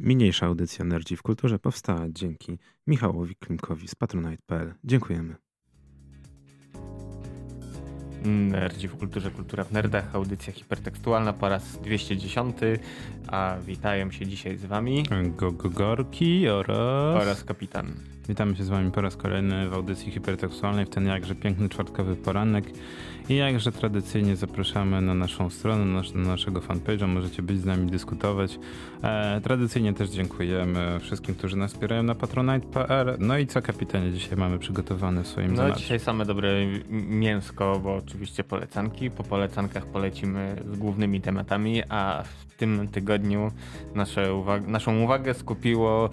Mniejsza audycja Nerdzi w Kulturze powstała dzięki Michałowi Klimkowi z patronite.pl. Dziękujemy. Nerdzi w kulturze, kultura w nerdach, audycja hipertekstualna po raz 210, a witają się dzisiaj z wami Gogorki oraz... oraz kapitan. Witamy się z wami po raz kolejny w audycji hipertekstualnej w ten jakże piękny czwartkowy poranek i jakże tradycyjnie zapraszamy na naszą stronę, na naszego fanpage'a, możecie być z nami dyskutować. E, tradycyjnie też dziękujemy wszystkim, którzy nas wspierają na patronite.pl. No i co kapitanie dzisiaj mamy przygotowane w swoim No zanadrzu? dzisiaj same dobre mięsko, bo oczywiście polecanki. Po polecankach polecimy z głównymi tematami, a w tym tygodniu nasze uwag naszą uwagę skupiło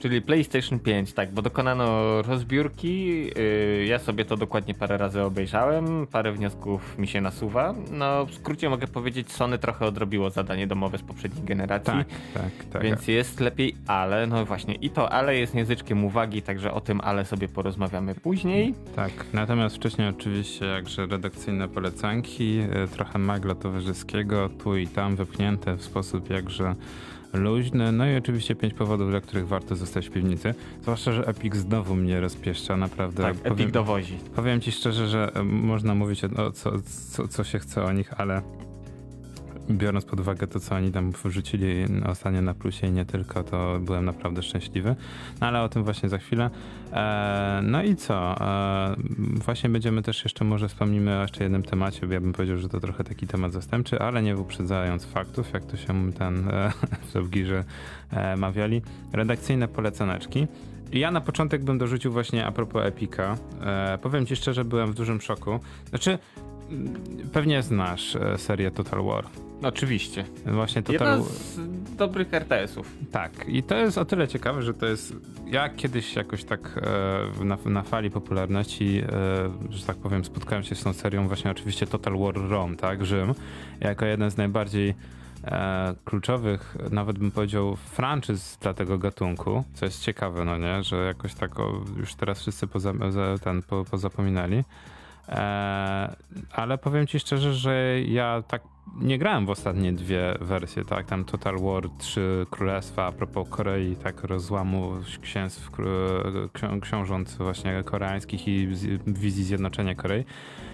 Czyli PlayStation 5, tak, bo dokonano rozbiórki. Yy, ja sobie to dokładnie parę razy obejrzałem, parę wniosków mi się nasuwa. No, w skrócie mogę powiedzieć, Sony trochę odrobiło zadanie domowe z poprzedniej generacji. Tak, tak, tak. Więc jest lepiej, ale no właśnie i to ale jest języczkiem uwagi, także o tym ale sobie porozmawiamy później. Tak, natomiast wcześniej oczywiście jakże redakcyjne polecanki, e, trochę magla towarzyskiego, tu i tam wypchnięte w sposób jakże luźny. No i oczywiście pięć powodów, dla których warto zostać w piwnicy. Zwłaszcza, że Epic znowu mnie rozpieszcza, naprawdę. Tak, powiem, Epic dowozi. Powiem ci szczerze, że e, można mówić o co, co, co się chce o nich, ale biorąc pod uwagę to, co oni tam wrzucili ostatnio na plusie i nie tylko, to byłem naprawdę szczęśliwy. No ale o tym właśnie za chwilę. E, no i co? E, właśnie będziemy też jeszcze, może wspomnimy o jeszcze jednym temacie, bo ja bym powiedział, że to trochę taki temat zastępczy, ale nie uprzedzając faktów, jak to się ten e, w e, mawiali. Redakcyjne polecaneczki. Ja na początek bym dorzucił właśnie a propos Epika. E, powiem ci szczerze, byłem w dużym szoku. Znaczy, pewnie znasz e, serię Total War. Oczywiście. Właśnie Total Jedna z dobrych RTS-ów. Tak, i to jest o tyle ciekawe, że to jest. Ja kiedyś jakoś tak e, na, na fali popularności, e, że tak powiem, spotkałem się z tą serią, właśnie oczywiście Total War Rome, tak, Rzym, jako jeden z najbardziej e, kluczowych, nawet bym powiedział, franczyz dla tego gatunku, co jest ciekawe, no nie, że jakoś tak o, już teraz wszyscy poza, za, ten, po, pozapominali. Ale powiem ci szczerze, że ja tak nie grałem w ostatnie dwie wersje, tak? Tam Total War 3 Królestwa a propos Korei, tak? Rozłamu księstw, ksi książąt właśnie koreańskich i wizji zjednoczenia Korei.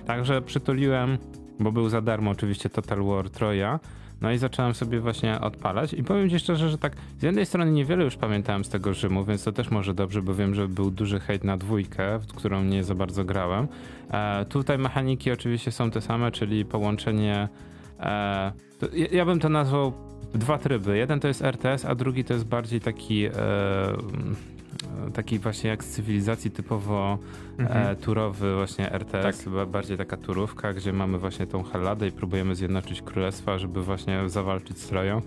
Także przytuliłem, bo był za darmo oczywiście Total War Troja. No i zacząłem sobie właśnie odpalać i powiem ci szczerze, że tak z jednej strony niewiele już pamiętałem z tego Rzymu, więc to też może dobrze, bo wiem, że był duży hejt na dwójkę, w którą nie za bardzo grałem. E, tutaj mechaniki oczywiście są te same, czyli połączenie e, to, ja, ja, bym to nazwał dwa tryby. Jeden to jest RTS, a drugi to jest bardziej taki e, taki właśnie jak z cywilizacji typowo mhm. e, turowy właśnie RTS, tak. bardziej taka turówka, gdzie mamy właśnie tą Helladę i próbujemy zjednoczyć królestwa, żeby właśnie zawalczyć z Troją.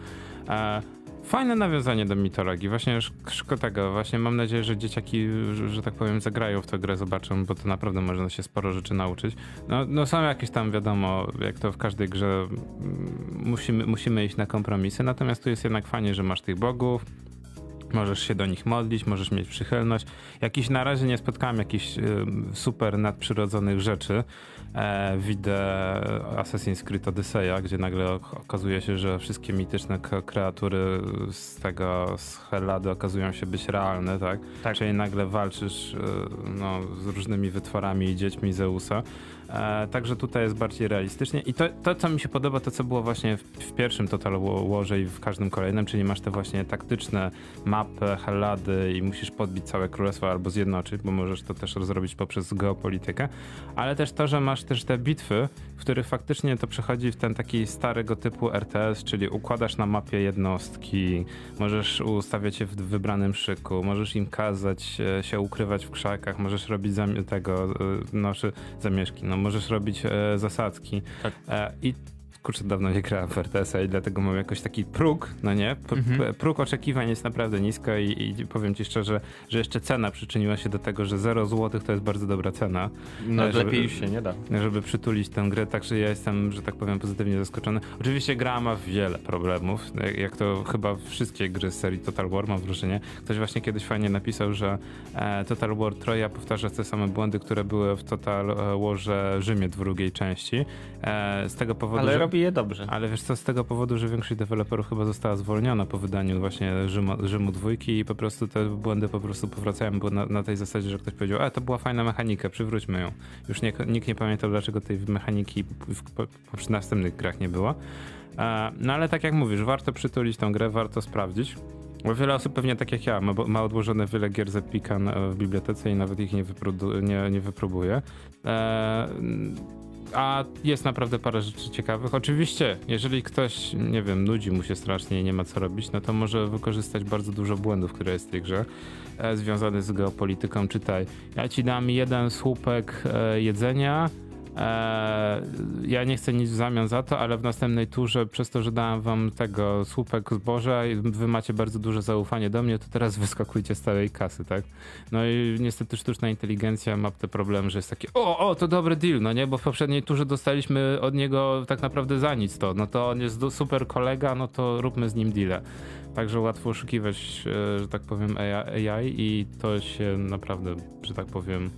E, Fajne nawiązanie do mitologii. Właśnie szkoda tego. Właśnie mam nadzieję, że dzieciaki, że, że, tak powiem, zagrają w tę grę, zobaczą, bo to naprawdę można się sporo rzeczy nauczyć. No, no są jakieś tam, wiadomo, jak to w każdej grze, mm, musimy, musimy iść na kompromisy, natomiast tu jest jednak fajnie, że masz tych bogów, Możesz się do nich modlić, możesz mieć przychylność. Jakiś na razie nie spotkałem jakichś y, super nadprzyrodzonych rzeczy. E, widzę Assassin's Creed Odyseja, gdzie nagle okazuje się, że wszystkie mityczne kreatury z tego, z Hellady okazują się być realne, tak? tak. Czyli nagle walczysz y, no, z różnymi wytworami i dziećmi Zeusa. E, także tutaj jest bardziej realistycznie. I to, to, co mi się podoba, to co było właśnie w, w pierwszym Total Warze i w każdym kolejnym, czyli masz te właśnie taktyczne mapy, Hellady i musisz podbić całe królestwo albo zjednoczyć, bo możesz to też zrobić poprzez geopolitykę, ale też to, że masz też te bitwy, w których faktycznie to przechodzi w ten taki starego typu RTS, czyli układasz na mapie jednostki, możesz ustawiać je w wybranym szyku, możesz im kazać e, się ukrywać w krzakach, możesz robić tego, e, no, zamieszki, no możesz robić e, zasadzki. Tak. E, I kurczę, dawno nie grałem w RTS-a i dlatego mam jakoś taki próg, no nie? Mhm. Próg oczekiwań jest naprawdę nisko i, i, powiem ci szczerze, że jeszcze cena przyczyniła się do tego, że 0 zł to jest bardzo dobra cena. No e, żeby, lepiej już się nie da. Żeby przytulić tę grę, także ja jestem, że tak powiem, pozytywnie zaskoczony. Oczywiście gra ma wiele problemów, jak to chyba wszystkie gry z serii Total War, mam wrażenie. Ktoś właśnie kiedyś fajnie napisał, że e, Total War Troja powtarza te same błędy, które były w Total Warze Rzymie drugiej części. E, z tego powodu, Ale że robi je dobrze. Ale wiesz co, z tego powodu, że większość deweloperów chyba została zwolniona po wydaniu właśnie Rzymu, Rzymu dwójki i po prostu te błędy po prostu powracają, bo na, na tej zasadzie, że ktoś powiedział, a to była fajna mechanika, przywróćmy ją. Już nie, nikt nie pamiętał, dlaczego tej mechaniki w, w, w następnych grach nie było. E, no ale tak jak mówisz, warto przytulić tą grę, warto sprawdzić. Bo wiele osób pewnie tak jak ja ma, ma odłożone wiele gier z Epican e, w bibliotece i nawet ich nie, nie, nie wypróbuje. E, a jest naprawdę parę rzeczy ciekawych. Oczywiście, jeżeli ktoś, nie wiem, nudzi mu się strasznie i nie ma co robić, no to może wykorzystać bardzo dużo błędów, które jest w tej grze, e, związanych z geopolityką. Czytaj, ja ci dam jeden słupek e, jedzenia, ja nie chcę nic w zamian za to, ale w następnej turze, przez to, że dałem wam tego słupek zboża i wy macie bardzo duże zaufanie do mnie, to teraz wyskakujcie z całej kasy, tak? No i niestety sztuczna inteligencja ma te problemy, że jest takie o, o, to dobry deal, no nie? Bo w poprzedniej turze dostaliśmy od niego tak naprawdę za nic to. No to on jest super kolega, no to róbmy z nim deal. Także łatwo oszukiwać, e, że tak powiem, AI i to się naprawdę, że tak powiem,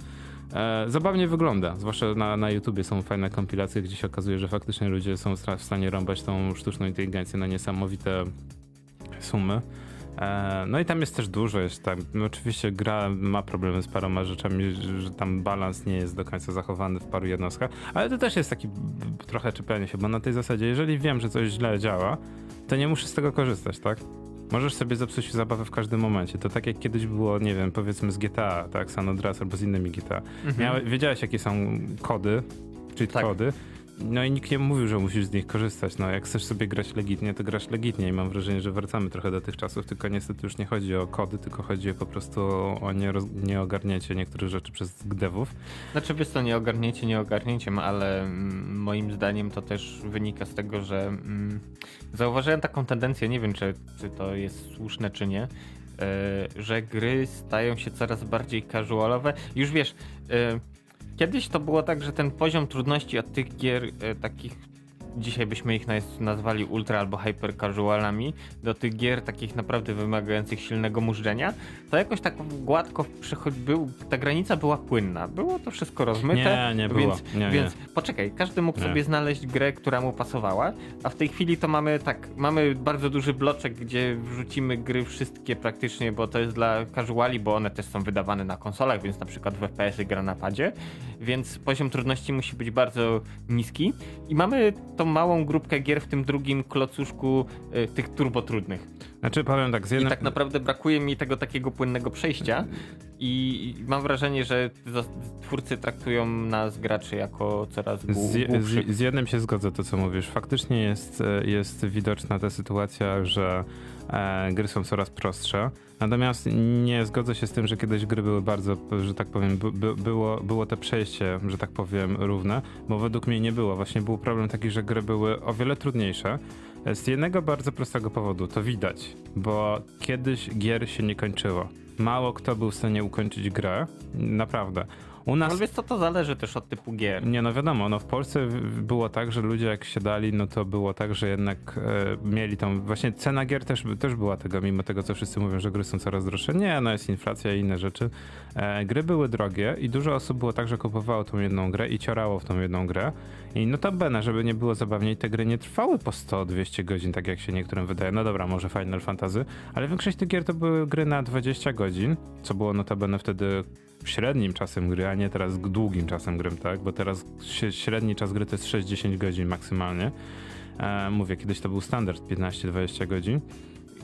E, zabawnie wygląda, zwłaszcza na, na YouTubie są fajne kompilacje, gdzie się okazuje, że faktycznie ludzie są w stanie rąbać tą sztuczną inteligencję na niesamowite sumy. E, no i tam jest też dużo, jest tam, no oczywiście gra ma problemy z paroma rzeczami, że tam balans nie jest do końca zachowany w paru jednostkach, ale to też jest taki trochę czepianie się, bo na tej zasadzie, jeżeli wiem, że coś źle działa, to nie muszę z tego korzystać, tak? Możesz sobie zepsuć zabawę w każdym momencie. To tak jak kiedyś było, nie wiem, powiedzmy z GTA, tak, San Andreas albo z innymi GTA. Mhm. wiedziałeś, jakie są kody, czyli tak. kody no i nikt nie mówił, że musisz z nich korzystać. No, jak chcesz sobie grać legitnie, to grasz legitnie i mam wrażenie, że wracamy trochę do tych czasów, tylko niestety już nie chodzi o kody, tylko chodzi po prostu o nieogarnięcie niektórych rzeczy przez devów. Znaczy wiesz co, nieogarnięcie nieogarnięciem, ale mm, moim zdaniem to też wynika z tego, że mm, zauważyłem taką tendencję, nie wiem czy, czy to jest słuszne czy nie, yy, że gry stają się coraz bardziej casualowe. Już wiesz, yy, Kiedyś to było tak, że ten poziom trudności od tych gier e, takich dzisiaj byśmy ich nazwali ultra albo hyper casualami, do tych gier takich naprawdę wymagających silnego mużdżenia, to jakoś tak gładko był, ta granica była płynna. Było to wszystko rozmyte. Nie, nie więc, było. Nie, więc nie. poczekaj, każdy mógł nie. sobie znaleźć grę, która mu pasowała, a w tej chwili to mamy tak, mamy bardzo duży bloczek, gdzie wrzucimy gry wszystkie praktycznie, bo to jest dla casuali, bo one też są wydawane na konsolach, więc na przykład w FPS-y gra na padzie, więc poziom trudności musi być bardzo niski i mamy tą małą grupkę gier w tym drugim klocuszku y, tych turbotrudnych. Znaczy powiem tak, z jednym... I tak naprawdę brakuje mi tego takiego płynnego przejścia i mam wrażenie, że twórcy traktują nas graczy jako coraz z, z, z jednym się zgodzę to, co mówisz. Faktycznie jest, e, jest widoczna ta sytuacja, że e, gry są coraz prostsze. Natomiast nie zgodzę się z tym, że kiedyś gry były bardzo, że tak powiem, by, było, było to przejście, że tak powiem, równe, bo według mnie nie było. Właśnie był problem taki, że gry były o wiele trudniejsze. Z jednego bardzo prostego powodu, to widać, bo kiedyś gier się nie kończyło. Mało kto był w stanie ukończyć grę, naprawdę. U nas... No wiesz co, to zależy też od typu gier. Nie, no wiadomo, no w Polsce było tak, że ludzie jak siadali, no to było tak, że jednak e, mieli tą, właśnie cena gier też, też była tego, mimo tego, co wszyscy mówią, że gry są coraz droższe. Nie, no jest inflacja i inne rzeczy. E, gry były drogie i dużo osób było tak, że kupowało tą jedną grę i ciorało w tą jedną grę. I notabene, żeby nie było zabawniej, te gry nie trwały po 100-200 godzin, tak jak się niektórym wydaje. No dobra, może Final Fantasy, ale większość tych gier to były gry na 20 godzin, co było notabene wtedy średnim czasem gry, a nie teraz długim czasem gry, tak? Bo teraz średni czas gry to jest 6-10 godzin maksymalnie. E, mówię, kiedyś to był standard 15-20 godzin.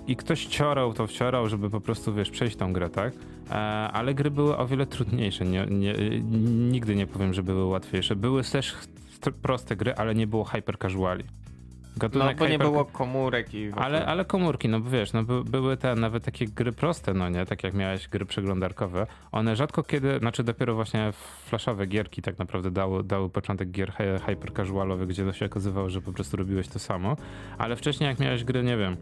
I ktoś ciorał to wciorał, żeby po prostu, wiesz, przejść tą grę, tak? E, ale gry były o wiele trudniejsze. Nie, nie, nigdy nie powiem, że były łatwiejsze. Były też proste gry, ale nie było hyper casuali. Gatunek no, bo nie było komórek i... Ale, ale komórki, no bo wiesz, no by, były te nawet takie gry proste, no nie? Tak jak miałeś gry przeglądarkowe. One rzadko kiedy, znaczy dopiero właśnie flashowe gierki tak naprawdę dały, dały początek gier hyper casualowych, gdzie to się okazywało, że po prostu robiłeś to samo. Ale wcześniej jak miałeś gry, nie wiem,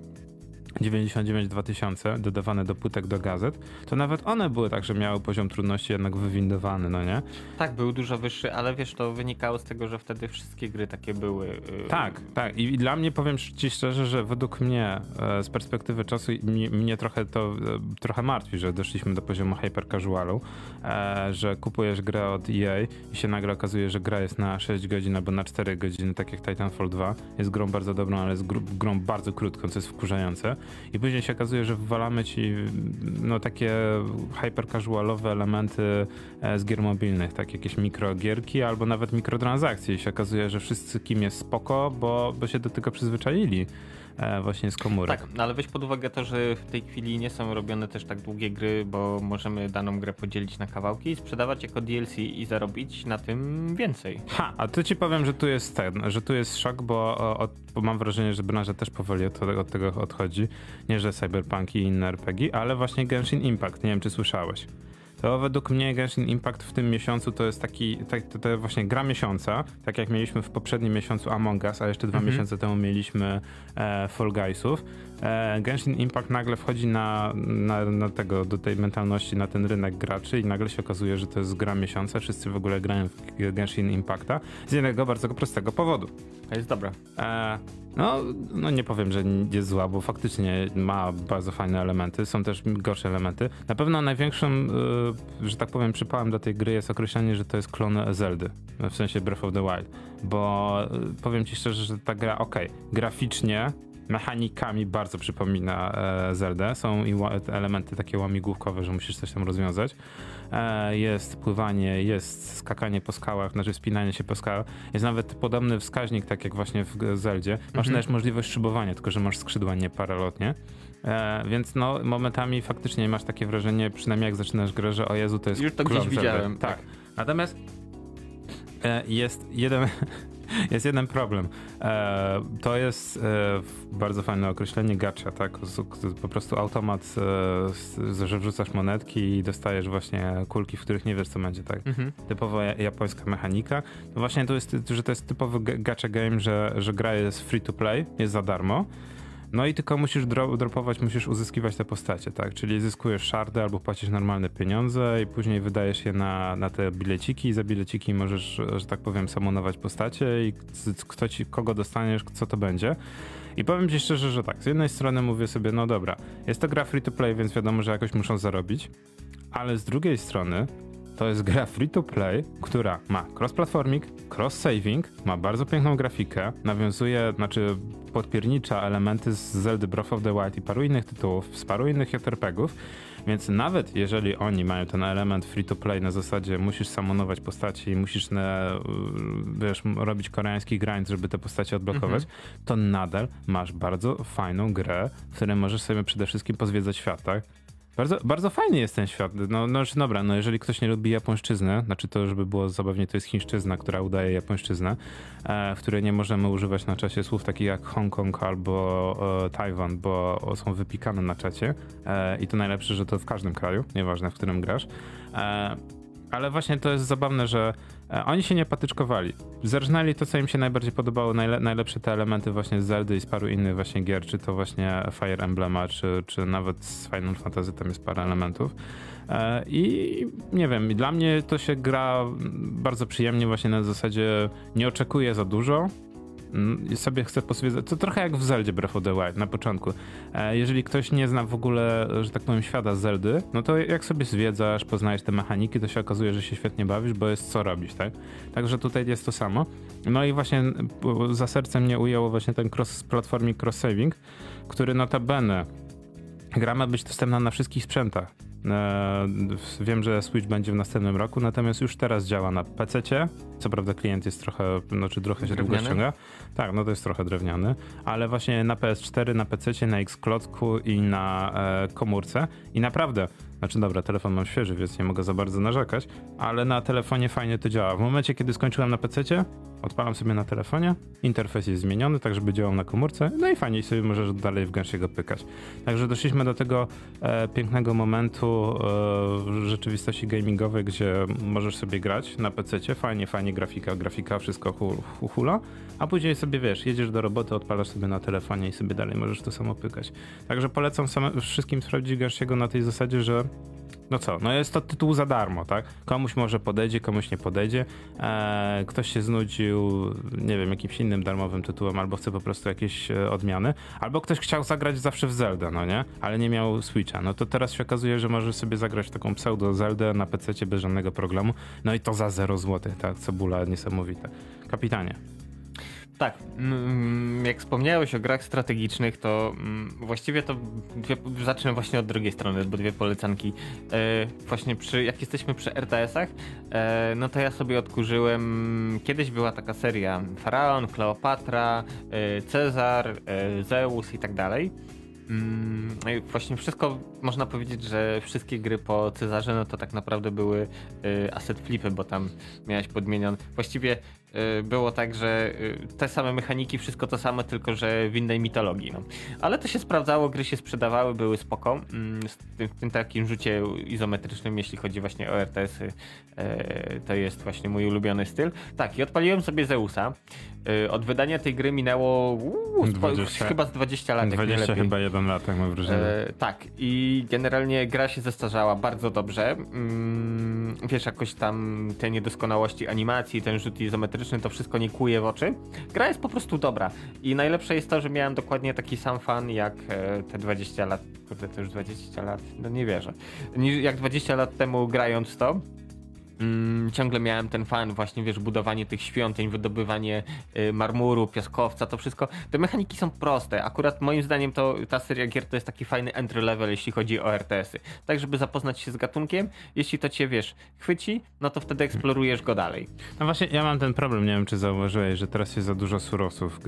99-2000 dodawane do płytek do gazet, to nawet one były tak, że miały poziom trudności jednak wywindowany, no nie? Tak, był dużo wyższy, ale wiesz, to wynikało z tego, że wtedy wszystkie gry takie były. Yy... Tak, tak. I, dla mnie powiem ci szczerze, że według mnie e, z perspektywy czasu mnie, mnie trochę to e, trochę martwi, że doszliśmy do poziomu hyper casualu, e, że kupujesz grę od EA i się nagle okazuje, że gra jest na 6 godzin albo na 4 godziny, tak jak Titanfall 2. Jest grą bardzo dobrą, ale jest grą bardzo krótką, co jest wkurzające i później się okazuje, że wywalamy ci no, takie hyper casualowe elementy e, z gier mobilnych, tak jakieś mikrogierki albo nawet mikrotransakcje i się okazuje, że wszyscy kim jest spoko, bo, bo się do tego przyzwyczaili. E, właśnie z komórek. Tak, no ale weź pod uwagę to, że w tej chwili nie są robione też tak długie gry, bo możemy daną grę podzielić na kawałki i sprzedawać jako DLC i zarobić na tym więcej. Ha, a tu ci powiem, że tu jest ten, że tu jest szok, bo, o, bo mam wrażenie, że branża też powoli od, od tego odchodzi. Nie, że Cyberpunk i inne RPG, ale właśnie Genshin Impact, nie wiem czy słyszałeś to według mnie Genshin Impact w tym miesiącu to jest taki, tak, to, to właśnie gra miesiąca, tak jak mieliśmy w poprzednim miesiącu Among Us, a jeszcze dwa mhm. miesiące temu mieliśmy e, Fall Guysów. E, Genshin Impact nagle wchodzi na, na, na, tego, do tej mentalności, na ten rynek graczy i nagle się okazuje, że to jest gra miesiąca, wszyscy w ogóle grają w Genshin Impacta z jednego bardzo prostego powodu. Jest dobre. E, no, no nie powiem, że jest zła, bo faktycznie ma bardzo fajne elementy, są też gorsze elementy. Na pewno największym, y, że tak powiem, przypałem do tej gry jest określenie, że to jest klon Zeldy, w sensie Breath of the Wild, bo y, powiem ci szczerze, że ta gra, ok, graficznie mechanikami bardzo przypomina e, Zeldę. Są elementy takie łamigłówkowe, że musisz coś tam rozwiązać. E, jest pływanie, jest skakanie po skałach, znaczy wspinanie się po skałach. Jest nawet podobny wskaźnik, tak jak właśnie w Zeldzie. Masz mhm. też możliwość szybowania, tylko że masz skrzydła, nie paralotnie. E, więc no, momentami faktycznie masz takie wrażenie, przynajmniej jak zaczynasz grę, że o Jezu, to jest Już to gdzieś widziałem. Tak. tak. Natomiast e, jest jeden jest jeden problem. E, to jest e, bardzo fajne określenie gacha, tak? Po prostu automat, e, że wrzucasz monetki i dostajesz właśnie kulki, w których nie wiesz co będzie, tak? Mhm. Typowa japońska mechanika. No właśnie to jest, że to jest typowy gacha game, że, że gra jest free to play, jest za darmo. No i tylko musisz dro dropować, musisz uzyskiwać te postacie, tak? Czyli zyskujesz szardy albo płacisz normalne pieniądze i później wydajesz je na, na te bileciki i za bileciki możesz, że tak powiem, samonować postacie i kto ci, kogo dostaniesz, co to będzie. I powiem ci szczerze, że tak, z jednej strony mówię sobie, no dobra, jest to gra free to play, więc wiadomo, że jakoś muszą zarobić, ale z drugiej strony to jest gra free to play, która ma cross-platforming, cross-saving, ma bardzo piękną grafikę, nawiązuje, znaczy podpiernicza elementy z Zelda Breath of the Wild i paru innych tytułów, z paru innych JRPGów, więc nawet jeżeli oni mają ten element free to play na zasadzie musisz samonować postaci i musisz na, wiesz, robić koreański grind, żeby te postacie odblokować, mhm. to nadal masz bardzo fajną grę, w której możesz sobie przede wszystkim pozwiedzać świat, tak? Bardzo, bardzo fajny jest ten świat. No, no dobra, no jeżeli ktoś nie lubi japońszczyznę, znaczy to, żeby było zabawnie, to jest chińszczyzna, która udaje japońszczyznę, e, w której nie możemy używać na czacie słów takich jak Hongkong albo e, Tajwan, bo są wypikane na czacie e, i to najlepsze, że to w każdym kraju, nieważne w którym grasz. E, ale właśnie to jest zabawne, że oni się nie patyczkowali. Zerżnęli to, co im się najbardziej podobało, najle najlepsze te elementy właśnie z Zeldy i z paru innych właśnie gier, czy to właśnie Fire Emblema, czy, czy nawet z Final Fantasy, tam jest parę elementów. E, I nie wiem, dla mnie to się gra bardzo przyjemnie właśnie na zasadzie nie oczekuję za dużo, sobie chcę poswiedzać. To trochę jak w Zeldzie Breath of the Wild na początku. E, jeżeli ktoś nie zna w ogóle, że tak powiem, świata Zeldy, no to jak sobie zwiedzasz, poznajesz te mechaniki, to się okazuje, że się świetnie bawisz, bo jest co robić, tak? Także tutaj jest to samo. No i właśnie za serce mnie ujęło właśnie ten cross-platforming, cross-saving, który notabene gra ma być dostępna na wszystkich sprzętach. E, wiem, że Switch będzie w następnym roku, natomiast już teraz działa na PC. Co prawda klient jest trochę, no czy trochę się długo ściąga. Tak, no to jest trochę drewniany, ale właśnie na PS4, na PC, na Xklocku i na e, komórce. I naprawdę Znaczy dobra, telefon mam świeży, więc nie mogę za bardzo narzekać, ale na telefonie fajnie to działa. W momencie, kiedy skończyłem na PC, odpalam sobie na telefonie, interfejs jest zmieniony, tak żeby działał na komórce, no i fajnie sobie możesz dalej w gęsiego pykać. Także doszliśmy do tego e, pięknego momentu e, rzeczywistości gamingowej, gdzie możesz sobie grać na PC, fajnie, fajnie grafika, grafika, wszystko hu, hula, a później sobie wiesz, jedziesz do roboty, odpalasz sobie na telefonie i sobie dalej możesz to samo pykać. Także polecam same, wszystkim sprawdzić gęsiego na tej zasadzie, że no co, no jest to tytuł za darmo, tak? Komuś może podejdzie, komuś nie podejdzie. Eee, ktoś się znudził, nie wiem, jakimś innym darmowym tytułem, albo chce po prostu jakieś e, odmiany, albo ktoś chciał zagrać zawsze w Zelda, no nie? Ale nie miał Switcha. No to teraz się okazuje, że możesz sobie zagrać taką pseudo Zeldę na PC bez żadnego programu. No i to za 0 zł, tak? Cebula niesamowita. Kapitanie. Tak, jak wspomniałeś o grach strategicznych, to właściwie to dwie, zacznę właśnie od drugiej strony, bo dwie polecanki. E, właśnie przy, jak jesteśmy przy RTS-ach, e, no to ja sobie odkurzyłem, kiedyś była taka seria Faraon, Kleopatra, e, Cezar, Zeus i tak dalej. No właśnie wszystko, można powiedzieć, że wszystkie gry po Cezarze, no to tak naprawdę były asset flipy, bo tam miałeś podmienione. Właściwie było tak, że y, te same mechaniki, wszystko to samo, tylko że w innej mitologii. No. Ale to się sprawdzało, gry się sprzedawały, były spoko. Mm, w tym, w tym takim rzucie izometrycznym, jeśli chodzi właśnie o RTS-y, to jest właśnie mój ulubiony styl. Tak, i odpaliłem sobie Zeusa. Od wydania tej gry minęło uu, 20, chyba z 20 lat. 20 chyba jeden lat, tak mam wrażenie. E, tak, i generalnie gra się zestarzała bardzo dobrze. Mm, wiesz, jakoś tam te niedoskonałości animacji, ten rzut izometryczny, to wszystko nie kuje w oczy. Gra jest po prostu dobra. I najlepsze jest to, że miałem dokładnie taki sam fan jak e, te 20 lat. Kurde, to już 20 lat, no nie wierzę. Jak 20 lat temu grając to, Mm, ciągle miałem ten fan, właśnie wiesz, budowanie tych świątyń, wydobywanie y, marmuru, piaskowca, to wszystko. Te mechaniki są proste. Akurat moim zdaniem to ta seria gier to jest taki fajny entry level, jeśli chodzi o RTS-y. Tak, żeby zapoznać się z gatunkiem, jeśli to cię wiesz, chwyci, no to wtedy eksplorujesz go dalej. No właśnie, ja mam ten problem, nie wiem czy zauważyłeś, że teraz jest za dużo surowców w,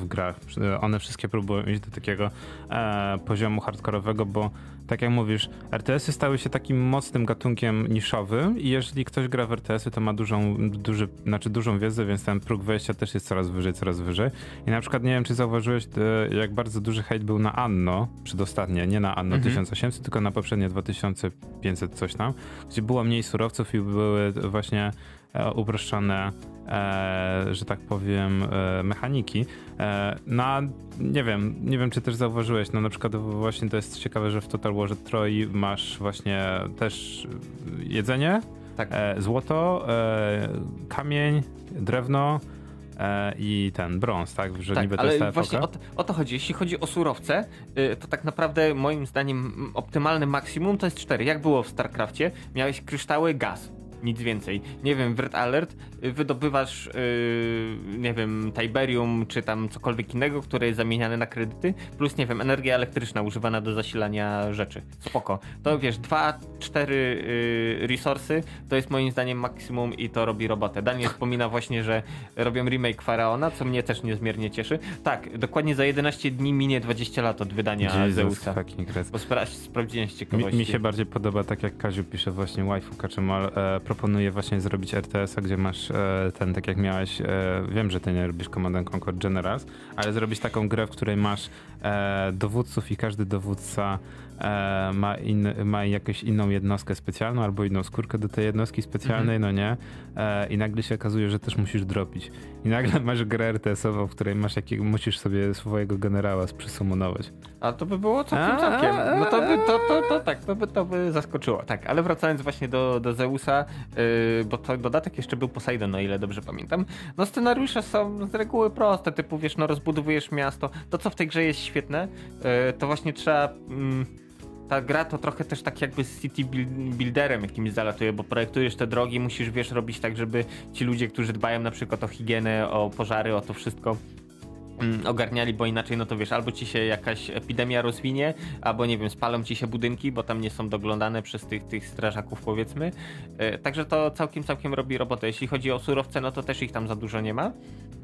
w grach. One wszystkie próbują iść do takiego e, poziomu hardkorowego, bo tak jak mówisz, RTS-y stały się takim mocnym gatunkiem niszowym i jeżeli ktoś gra w RTS-y, to ma dużą, duży, znaczy dużą wiedzę, więc ten próg wejścia też jest coraz wyżej, coraz wyżej. I na przykład nie wiem, czy zauważyłeś, e, jak bardzo duży hejt był na Anno, przedostatnie, nie na Anno mhm. 1800, tylko na poprzednie 2500 coś tam, gdzie było mniej surowców i były właśnie e, uproszczone e, że tak powiem, e, mechaniki. E, no, nie wiem, nie wiem, czy też zauważyłeś, no na przykład właśnie to jest ciekawe, że w Total War Troy masz właśnie też jedzenie, tak. e, złoto, e, kamień, drewno, e, i ten brąz, tak? Że tak, niby to ale jest właśnie o to, o to, chodzi. Jeśli chodzi o surowce, y, to tak naprawdę moim zdaniem optymalne maksimum to jest 4. Jak było w StarCraftie? Miałeś kryształy, gaz nic więcej. Nie wiem, w Red Alert wydobywasz, yy, nie wiem, Tiberium czy tam cokolwiek innego, które jest zamieniane na kredyty, plus, nie wiem, energia elektryczna używana do zasilania rzeczy. Spoko. To wiesz, dwa, cztery yy, resursy to jest moim zdaniem maksimum i to robi robotę. Daniel wspomina właśnie, że robią remake Faraona, co mnie też niezmiernie cieszy. Tak, dokładnie za 11 dni minie 20 lat od wydania Jesus Zeusa. Bo spra sprawdziłem z ciekawości. Mi, mi, się bardziej podoba, tak jak Kaziu pisze właśnie waifu Kaczymal, e, proponuję właśnie zrobić RTS-a, gdzie masz e, ten, tak jak miałeś, e, wiem, że ty nie robisz Command Conquer Generals, ale zrobić taką grę, w której masz e, dowódców i każdy dowódca e, ma, in, ma jakąś inną jednostkę specjalną albo inną skórkę do tej jednostki specjalnej, mhm. no nie? E, I nagle się okazuje, że też musisz dropić. I nagle masz grę RTS-ową, w której masz jakiego, musisz sobie swojego generała przysumonować. A to by było całkiem całkiem. No to by, to, to, to, tak, to by, to by zaskoczyło. Tak, ale wracając właśnie do, do Zeusa, yy, bo to dodatek jeszcze był Poseidon, o ile dobrze pamiętam. No scenariusze są z reguły proste, typu wiesz, no rozbudowujesz miasto. To co w tej grze jest świetne, yy, to właśnie trzeba... Yy, ta gra to trochę też tak jakby z city builderem jakimś zalatuje, bo projektujesz te drogi, musisz wiesz robić tak, żeby ci ludzie, którzy dbają na przykład o higienę, o pożary, o to wszystko mm, ogarniali, bo inaczej no to wiesz, albo ci się jakaś epidemia rozwinie, albo nie wiem, spalą ci się budynki, bo tam nie są doglądane przez tych, tych strażaków powiedzmy. E, także to całkiem, całkiem robi robotę. Jeśli chodzi o surowce, no to też ich tam za dużo nie ma.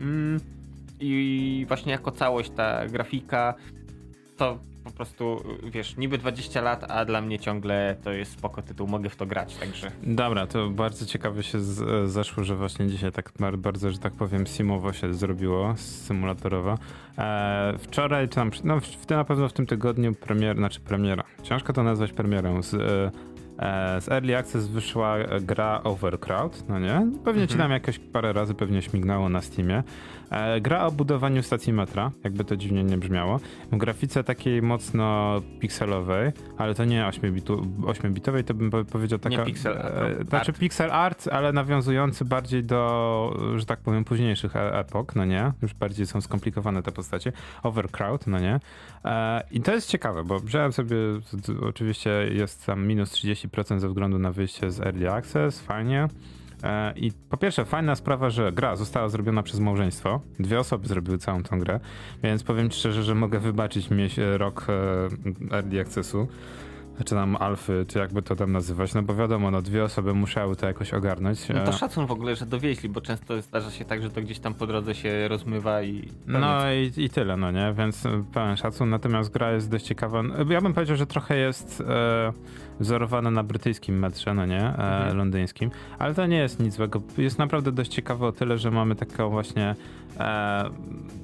Mm, I właśnie jako całość ta grafika to po prostu, wiesz, niby 20 lat, a dla mnie ciągle to jest spoko tytuł, mogę w to grać, także. Dobra, to bardzo ciekawe się z, zeszło, że właśnie dzisiaj tak bardzo, że tak powiem, simowo się zrobiło, symulatorowo. E, wczoraj, czy tam, no w, na pewno w tym tygodniu premier, znaczy premiera, ciężko to nazwać premierą, z, e, z Early Access wyszła gra Overcrowd, no nie? Pewnie ci tam mhm. jakoś parę razy pewnie śmignało na Steamie. E, gra o budowaniu stacji metra, jakby to dziwnie nie brzmiało. W grafice takiej mocno pikselowej, ale to nie 8-bitowej, to bym powiedział taka... Nie pixel e, Znaczy art. pixel art, ale nawiązujący bardziej do, że tak powiem, późniejszych e, epok, no nie? Już bardziej są skomplikowane te postacie. Overcrowd, no nie? I to jest ciekawe, bo wziąłem sobie, oczywiście jest tam minus 30% ze względu na wyjście z Early Access, fajnie. E, I po pierwsze, fajna sprawa, że gra została zrobiona przez małżeństwo. Dwie osoby zrobiły całą tą grę, więc powiem szczerze, że mogę wybaczyć mieć rok e, early accessu czy tam alfy, czy jakby to tam nazywać, no bo wiadomo, no dwie osoby musiały to jakoś ogarnąć. No to e, szacun w ogóle, że dowieźli, bo często zdarza się tak, że to gdzieś tam po drodze się rozmywa i... No i, i tyle, no nie, więc pełen szacun, natomiast gra jest dość ciekawa. Ja bym powiedział, że trochę jest e, wzorowana na brytyjskim metrze, no nie, e, mhm. londyńskim, ale to nie jest nic złego. Jest naprawdę dość ciekawe o tyle, że mamy taką właśnie, e,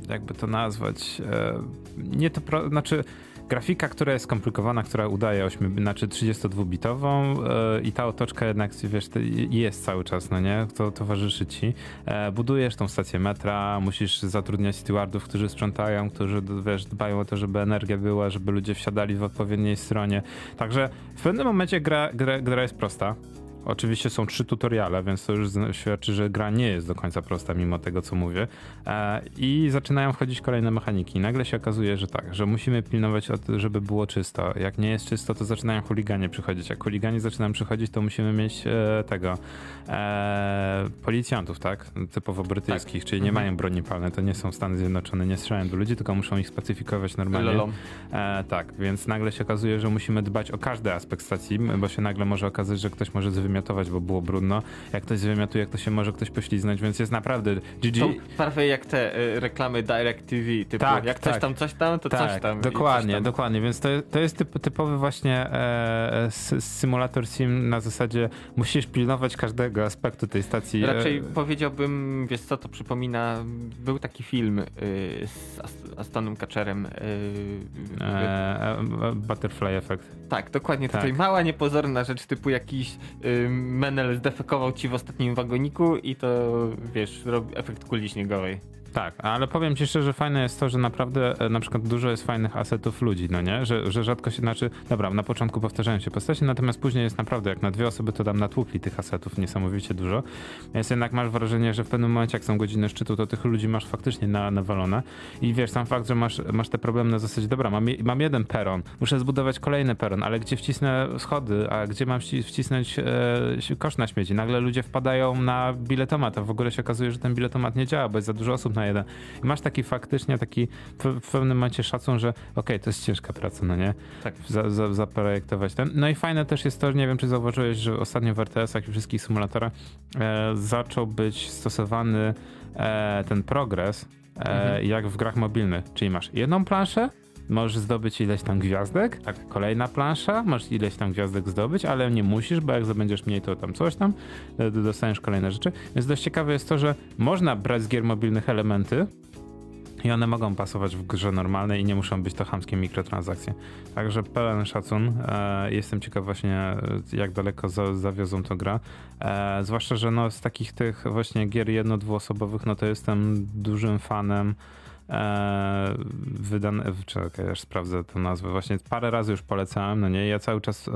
jakby to nazwać, e, nie to, pro, znaczy grafika, która jest skomplikowana, która udaje 8, znaczy 32-bitową yy, i ta otoczka jednak, wiesz, jest cały czas, no nie? To towarzyszy ci. E, budujesz tą stację metra, musisz zatrudniać stewardów, którzy sprzątają, którzy, wiesz, dbają o to, żeby energia była, żeby ludzie wsiadali w odpowiedniej stronie. Także w pewnym momencie gra, gra, gra jest prosta. Oczywiście są trzy tutoriale, więc to już świadczy, że gra nie jest do końca prosta, mimo tego, co mówię. E, I zaczynają wchodzić kolejne mechaniki. Nagle się okazuje, że tak, że musimy pilnować, żeby było czysto. Jak nie jest czysto, to zaczynają chuliganie przychodzić. Jak chuliganie zaczynają przychodzić, to musimy mieć e, tego e, policjantów, tak? Typowo brytyjskich, tak. czyli nie mhm. mają broni palnej. To nie są Stany Zjednoczone, nie strzelają do ludzi, tylko muszą ich spacyfikować normalnie. E, tak, więc nagle się okazuje, że musimy dbać o każdy aspekt stacji, bo się nagle może okazać, że ktoś może zwymiotować wymiotować, bo było brudno. Jak ktoś wymiotuje, to się może ktoś pośliznąć, więc jest naprawdę GG. To prawie jak te y, reklamy Direct TV, typu tak, jak tak. coś tam, coś tam, to tak, coś tam. Dokładnie, tam. dokładnie, więc to, to jest typ, typowy właśnie e, symulator sim na zasadzie musisz pilnować każdego aspektu tej stacji. Raczej e... powiedziałbym, wiesz co, to przypomina, był taki film y, z Astonem Kaczerem. Y, e, e, Butterfly Effect. Tak, dokładnie. Tak. Tutaj mała, niepozorna rzecz typu jakiś y, menel zdefekował ci w ostatnim wagoniku i to, wiesz, robi efekt kuli śniegowej. Tak, ale powiem ci szczerze, fajne jest to, że naprawdę e, na przykład dużo jest fajnych asetów ludzi, no nie? Że, że rzadko się, znaczy, dobra, na początku powtarzają się postacie, natomiast później jest naprawdę, jak na dwie osoby, to tam natłukli tych asetów niesamowicie dużo. Więc jednak masz wrażenie, że w pewnym momencie, jak są godziny szczytu, to tych ludzi masz faktycznie na, nawalone. I wiesz, sam fakt, że masz, masz te problemy na zasadzie, dobra, mam, mam jeden peron, muszę zbudować kolejny peron, ale gdzie wcisnę schody, a gdzie mam wcisnąć e, kosz na śmieci? Nagle ludzie wpadają na biletomat, a w ogóle się okazuje, że ten biletomat nie działa, bo jest za dużo osób na jeden. I masz taki faktycznie taki w, pewnym momencie szacun, że okej, okay, to jest ciężka praca, no nie? Tak. Za, za, zaprojektować ten. No i fajne też jest to, nie wiem czy zauważyłeś, że ostatnio w RTS-ach i wszystkich symulatorach e, zaczął być stosowany e, ten progres e, mhm. jak w grach mobilnych. Czyli masz jedną planszę, możesz zdobyć ileś tam gwiazdek, tak, kolejna plansza, możesz ileś tam gwiazdek zdobyć, ale nie musisz, bo jak zdobędziesz mniej, to tam coś tam, e, dostaniesz kolejne rzeczy. Więc dość ciekawe jest to, że można brać z gier mobilnych elementy, i one mogą pasować w grze normalnej i nie muszą być to chamskie mikrotransakcje. Także pełen szacun. E, jestem ciekaw właśnie, e, jak daleko za, zawiozą to grę. E, zwłaszcza, że no, z takich tych właśnie gier jedno-dwuosobowych, no to jestem dużym fanem e, wydane, czekaj, aż sprawdzę tę nazwę, właśnie parę razy już polecałem, no nie, ja cały czas e,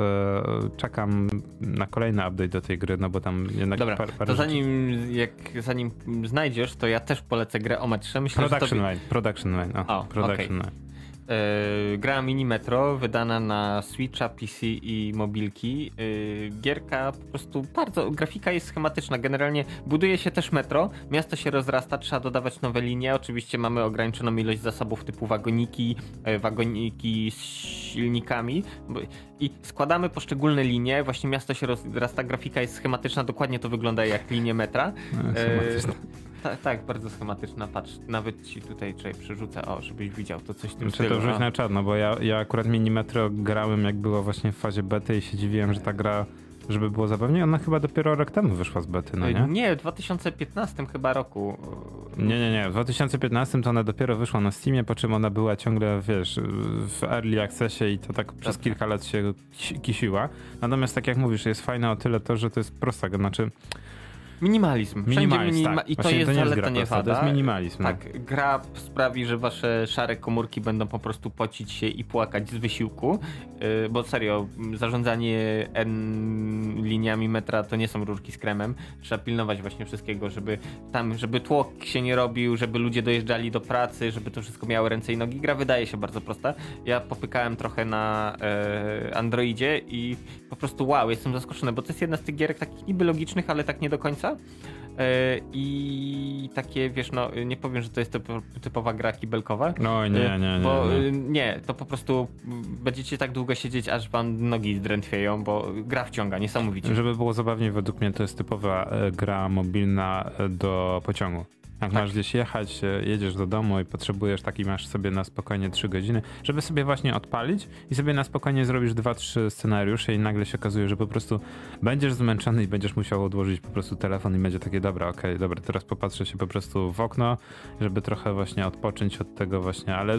czekam na kolejny update do tej gry, no bo tam jednak Dobra, par, parę to zanim, jak, zanim znajdziesz, to ja też polecę grę o metrze. Myślę, Production Line, Production Line, o, o Production okay. Line. Yy, gra Mini Metro, wydana na Switcha, PC i mobilki. Yy, gierka po prostu bardzo, grafika jest schematyczna. Generalnie buduje się też metro, miasto się rozrasta, trzeba dodawać nowe linie. Oczywiście mamy ograniczoną ilość zasobów typu wagoniki, yy, wagoniki z silnikami i składamy poszczególne linie. Właśnie miasto się rozrasta, grafika jest schematyczna, dokładnie to wygląda jak linie metra. No, Tak, tak, bardzo schematyczna. Patrz, nawet ci tutaj czekaj, przerzucę, o, żebyś widział to coś w tym Czy stylu. to wrzuć na czat, no bo ja, ja akurat Minimetro grałem jak było właśnie w fazie bety i się dziwiłem, że ta gra, żeby było zabawnie, ona chyba dopiero rok temu wyszła z bety, no nie? Nie, w 2015 chyba roku. Nie, nie, nie. W 2015 to ona dopiero wyszła na Steamie, po czym ona była ciągle, wiesz, w early accessie i to tak przez Dobra. kilka lat się kisi- kisiła. Natomiast tak jak mówisz, jest fajne o tyle to, że to jest prosta, znaczy Minimalizm. Minimalizm, minima- tak. I to Właśnie jest to nie jest zaleta, nie wada. to jest minimalizm, no. Tak, gra sprawi, że wasze szare komórki będą po prostu pocić się i płakać z wysiłku, yy, bo serio, zarządzanie N liniami metra to nie są rurki z kremem. Trzeba pilnować właśnie wszystkiego, żeby tam, żeby tłok się nie robił, żeby ludzie dojeżdżali do pracy, żeby to wszystko miało ręce i nogi. Gra wydaje się bardzo prosta. Ja popykałem trochę na e, Androidzie i po prostu wow, jestem zaskoczony, bo to jest jedna z tych gierek takich niby logicznych, ale tak nie do końca. E, I takie, wiesz, no nie powiem, że to jest typo, typowa gra kibelkowa. No nie, nie, nie. Bo nie. y, nie, to po prostu będziecie tak długo siedzieć, aż wam nogi zdrętwieją, bo gra wciąga niesamowicie. Żeby było zabawniej, według mnie to jest typowa e, gra mobilna e, do pociągu. Jak Tak. masz gdzieś jechać, e, jedziesz do domu i potrzebujesz taki masz sobie na spokojnie 3 godziny, żeby sobie właśnie odpalić i sobie na spokojnie zrobisz 2-3 scenariusze i nagle się okazuje, że po prostu będziesz zmęczony i będziesz musiał odłożyć po prostu telefon i będzie takie, dobra, okej, dobra, teraz popatrzę się po prostu w okno, żeby trochę właśnie odpocząć od tego właśnie, ale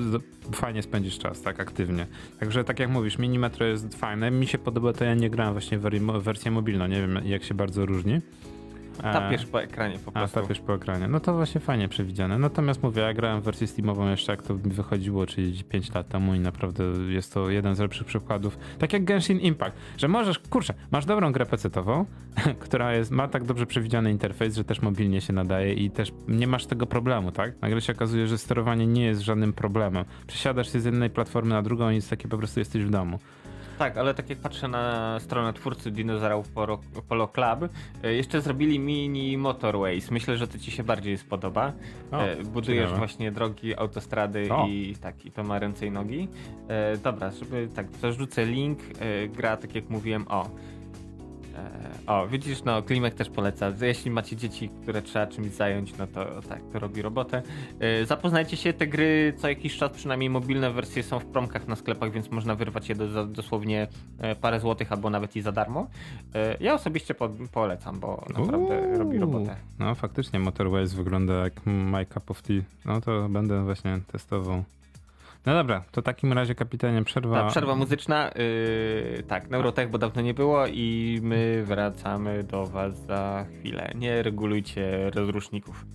fajnie spędzisz czas, tak, aktywnie. Także tak jak mówisz, Minimetro jest fajne, mi się podoba, to ja nie grałem właśnie w wersję mobilną, nie wiem jak się bardzo różni. E, Tapiesz po ekranie po a, prostu. tapiesz po ekranie. No to właśnie fajnie przewidziane. Natomiast mówię, ja grałem w wersję Steamową jeszcze jak to wychodziło, czyli 5 lat temu i naprawdę jest to jeden z lepszych przykładów. Tak jak Genshin Impact, że możesz, kurczę, masz dobrą grę pecetową, która jest, ma tak dobrze przewidziany interfejs, że też mobilnie się nadaje i też nie masz tego problemu, tak? Nagle się okazuje, że sterowanie nie jest żadnym problemem. Przesiadasz się z jednej platformy na drugą i jest takie po prostu jesteś w domu. Tak, ale tak jak patrzę na stronę twórcy Dinozaurów Polo, Polo Club, e, jeszcze zrobili mini motorways. Myślę, że to ci się bardziej spodoba. O, E, Budujesz ciekawe. właśnie drogi, autostrady O. i tak, i to ma ręce i nogi. E, dobra, żeby tak, to rzucę link. Gra, tak jak mówiłem, o. E, o, widzisz, no, Klimek też poleca. Jeśli macie dzieci, które trzeba czymś zająć, no to tak, to robi robotę. E, zapoznajcie się, te gry co jakiś czas, przynajmniej mobilne wersje są w promkach na sklepach, więc można wyrwać je do, za dosłownie e, parę złotych albo nawet i za darmo. Ja osobiście po, polecam, bo naprawdę Uuu. robi robotę. No faktycznie Motorways wygląda jak My Cup of Tea. No to będę właśnie testował. No dobra, to w takim razie kapitanie przerwa. Ta przerwa muzyczna, yy, tak, Neurotech, bo dawno nie było i my wracamy do was za chwilę. Nie regulujcie rozruszników.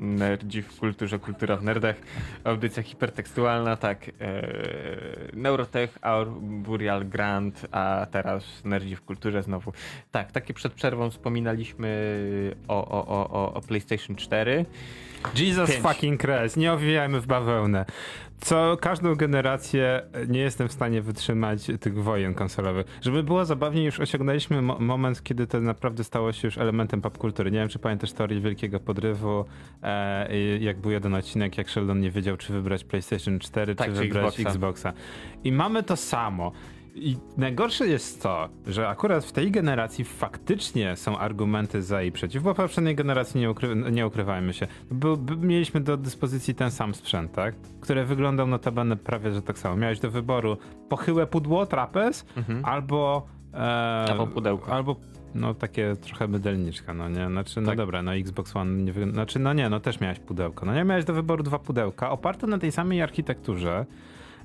Nerdzi w kulturze, kultura w nerdach. Audycja hipertekstualna, tak. E, Neurotech, Aur, Burial Grant, a teraz Nerdzi w kulturze znowu. Tak, takie przed przerwą wspominaliśmy o, o, o, o PlayStation 4. Jesus Pięć. fucking Christ, nie owijajmy w bawełnę. Co każdą generację nie jestem w stanie wytrzymać tych wojen konsolowych. Żeby było zabawniej, już osiągnęliśmy mo moment, kiedy to naprawdę stało się już elementem popkultury. Nie wiem, czy pamiętasz teorię Wielkiego Podrywu, e, jak był jeden odcinek, jak Sheldon nie wiedział, czy wybrać PlayStation 4, tak, czy, czy wybrać Xboxa. Xboxa. I mamy to samo. I najgorsze jest to, że akurat w tej generacji faktycznie są argumenty za i przeciw, bo w poprzedniej generacji nie, ukry nie ukrywajmy się. Był, mieliśmy do dyspozycji ten sam sprzęt, tak? Który wyglądał notabene prawie, że tak samo. Miałeś do wyboru pochyłe pudło, trapez, mhm. albo... E, albo pudełko. Albo no takie trochę mydelniczka, no nie? Znaczy, no tak. dobra, no Xbox One nie wygląda... Znaczy, no nie, no też miałeś pudełko. No nie, miałeś do wyboru dwa pudełka, oparte na tej samej architekturze,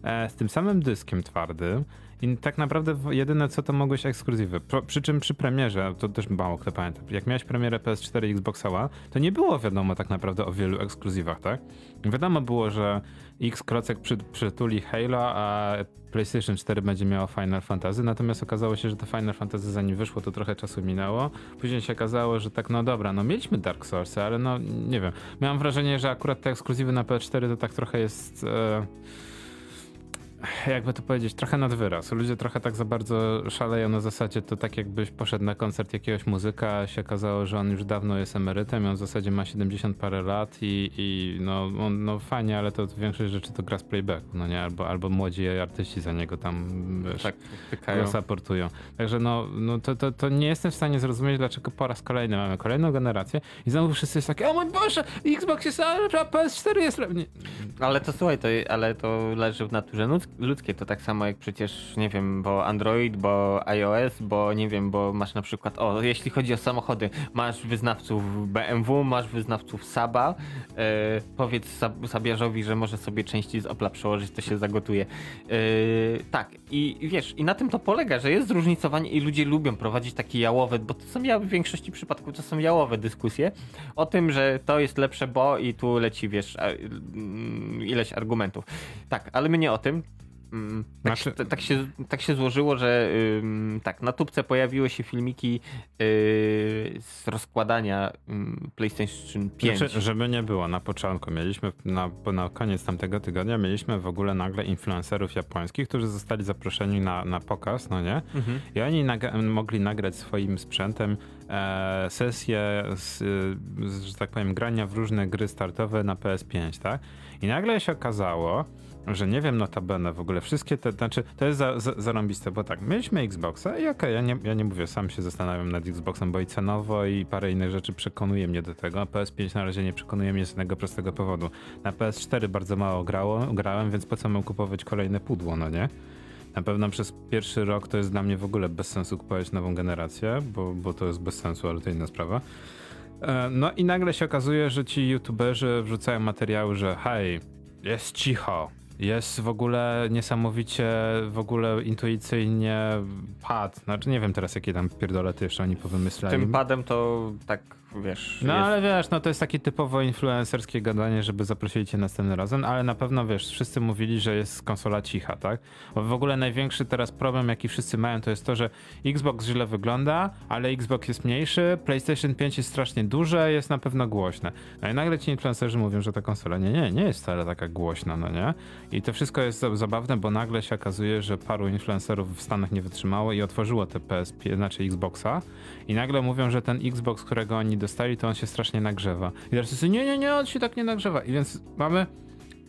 e, z tym samym dyskiem twardym, i tak naprawdę jedyne co to mogłeś ekskluzywy. Przy czym przy premierze, to też mało kto pamięta, jak miałeś premierę PS4 i Xbox One, to nie było wiadomo tak naprawdę o wielu ekskluzywach, tak? Wiadomo było, że X Krocek przy, przytuli Halo, a PlayStation 4 będzie miało Final Fantasy, natomiast okazało się, że to Final Fantasy zanim wyszło, to trochę czasu minęło. Później się okazało, że tak, no dobra, no mieliśmy Dark Souls, ale no nie wiem. Miałem wrażenie, że akurat te ekskluzywy na PS4 to tak trochę jest... E jakby to powiedzieć, trochę nad wyraz. Ludzie trochę tak za bardzo szaleją na zasadzie, to tak jakbyś poszedł na koncert jakiegoś muzyka, a się okazało, że on już dawno jest emerytem i on w zasadzie ma 70 parę lat i, i no, on, no fajnie, ale to większość rzeczy to gra z playbacku, no nie? Albo, albo młodzi artyści za niego tam wiesz, tak, go supportują. Także no, no to, to, to nie jestem w stanie zrozumieć, dlaczego po raz kolejny mamy kolejną generację i znowu wszyscy jest takie, o mój Boże, Xbox jest, a PS4 jest... Nie. Ale to słuchaj, to, ale to leży w naturze ludzkie to tak samo jak przecież, nie wiem, bo Android, bo iOS, bo nie wiem, bo masz na przykład, o, jeśli chodzi o samochody, masz wyznawców BMW, masz wyznawców Saba, e, powiedz Sabiarzowi, że może sobie części z Opla przełożyć, to się zagotuje. E, tak, i wiesz, i na tym to polega, że jest zróżnicowanie i ludzie lubią prowadzić takie jałowe, bo to są ja w większości przypadków to są jałowe dyskusje o tym, że to jest lepsze, bo i tu leci, wiesz, mm, ileś argumentów. Tak, ale my nie o tym. Mm, tak, tak, się, tak się złożyło, że ym, tak, na tubce pojawiły się filmiki yy, z rozkładania PlayStation 5. Znaczy, żeby nie było, na początku mieliśmy, na, na koniec tamtego tygodnia mieliśmy w ogóle nagle influencerów japońskich, którzy zostali zaproszeni na, na pokaz, no nie? Mhm. I oni naga mogli nagrać swoim sprzętem e, sesje, z, z, że tak powiem, grania w różne gry startowe na PS5, tak? I nagle się okazało, że nie wiem notabene w ogóle wszystkie te, znaczy to jest za, za, zarąbiste, bo tak, mieliśmy Xboxa i okej, okay, ja, nie, ja nie mówię, sam się zastanawiam nad Xboxem, bo i cenowo i parę innych rzeczy przekonuje mnie do tego, a PS5 na razie nie przekonuje mnie z jednego prostego powodu. Na PS4 bardzo mało grało, grałem, więc po co mam kupować kolejne pudło, no nie? Na pewno przez pierwszy rok to jest dla mnie w ogóle bez sensu kupować nową generację, bo, bo to jest bez sensu, ale to inna sprawa. E, no i nagle się okazuje, że ci youtuberzy wrzucają materiały, że hej, jest cicho, jest w ogóle niesamowicie, w ogóle intuicyjnie pad. Znaczy nie wiem teraz jakie tam pierdolety jeszcze oni powymyślali. Tym padem to tak wiesz. No jest... ale wiesz, no to jest takie typowo influencerskie gadanie, żeby zaprosili cię następnym razem, ale na pewno wiesz, wszyscy mówili, że jest konsola cicha, tak? Bo w ogóle największy teraz problem, jaki wszyscy mają, to jest to, że Xbox źle wygląda, ale Xbox jest mniejszy, PlayStation 5 jest strasznie duże, jest na pewno głośne. No i nagle ci influencerzy mówią, że ta konsola nie, nie, nie jest wcale taka głośna, no nie? I to wszystko jest zabawne, bo nagle się okazuje, że paru influencerów w Stanach nie wytrzymało i otworzyło te PSP, znaczy Xboxa i nagle mówią, że ten Xbox, którego oni dostali, to on się strasznie nagrzewa. I teraz wszyscy, nie, nie, nie, on się tak nie nagrzewa. I więc mamy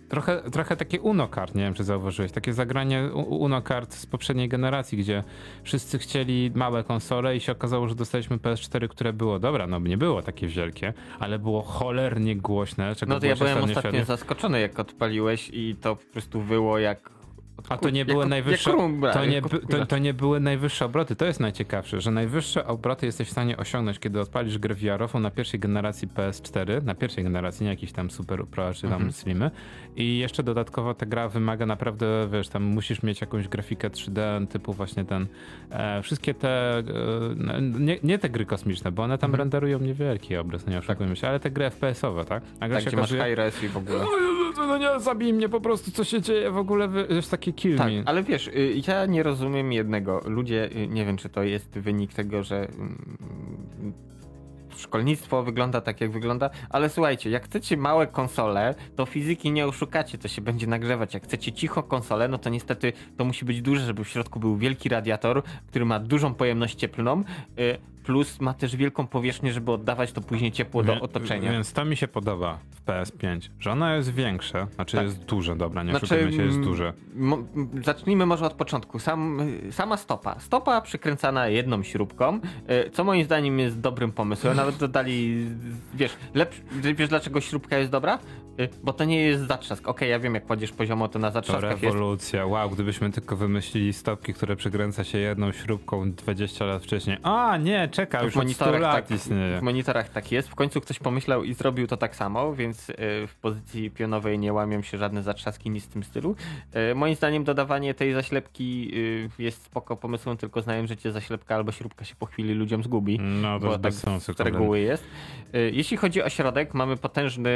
trochę, trochę takie Uno kart, nie wiem czy zauważyłeś, takie zagranie Uno kart z poprzedniej generacji, gdzie wszyscy chcieli małe konsole i się okazało, że dostaliśmy PS4, które było, dobra, no nie było takie wielkie, ale było cholernie głośne. No to ja byłem ostatnio zaskoczony jak odpaliłeś i to po prostu było jak a to nie były najwyższe. to, nie, to, to, nie były najwyższe obroty. To jest najciekawsze, że najwyższe obroty jesteś w stanie osiągnąć, kiedy odpalisz grę vr na pierwszej generacji PS4, na pierwszej generacji, nie jakiś tam Super Pro czy tam mhm. Slimy. I jeszcze dodatkowo ta gra wymaga naprawdę, wiesz, tam musisz mieć jakąś grafikę 3D typu właśnie ten. E, wszystkie te. E, nie, nie, te gry kosmiczne, bo one tam mhm. renderują niewielki obraz, nie oszukujmy tak. się, ale te gry FPS-owe, tak? A gra tak, się okazuje... masz high res i w ogóle. No, no nie, zabij mnie po prostu, co się dzieje w ogóle, wiesz, taki kill tak, me. ale wiesz, y, ja nie rozumiem jednego. Ludzie, y, nie wiem, czy to jest wynik tego, że mm, szkolnictwo wygląda tak, jak wygląda, ale słuchajcie, jak chcecie małe konsole, to fizyki nie oszukacie, to się będzie nagrzewać. Jak chcecie cicho konsolę, no to niestety to musi być duże, żeby w środku był wielki radiator, który ma dużą pojemność cieplną. Y, plus ma też wielką powierzchnię, żeby oddawać to później ciepło do otoczenia. Więc to mi się podoba w PS5, że ona jest większa, znaczy tak. jest duże, dobra, nie znaczy, się, jest duże. Zacznijmy może od początku. Sam, sama stopa. Stopa przykręcana jedną śrubką, y, co moim zdaniem jest dobrym pomysłem. Nawet dodali, wiesz, lepszy, wiesz dlaczego śrubka jest dobra? Y, bo to nie jest zatrzask. Okej, okay, ja wiem, jak kładziesz poziomo, to na zatrzaskach to rewolucja. Jest... Wow, gdybyśmy tylko wymyślili stopki, które przykręca się jedną śrubką 20 lat wcześniej. A, nie, czeka, już w monitorach, lat tak, istnieje. W monitorach tak jest. W końcu ktoś pomyślał i zrobił to tak samo, więc y, w pozycji pionowej nie łamią się żadne zatrzaski, nic w tym stylu. Y, moim zdaniem dodawanie tej zaślepki jest spoko pomysłem, tylko znają życie zaślepka albo śrubka się po chwili ludziom zgubi. No, to jest tak bez sensu. Z reguły jest. Jeśli chodzi o środek, mamy potężny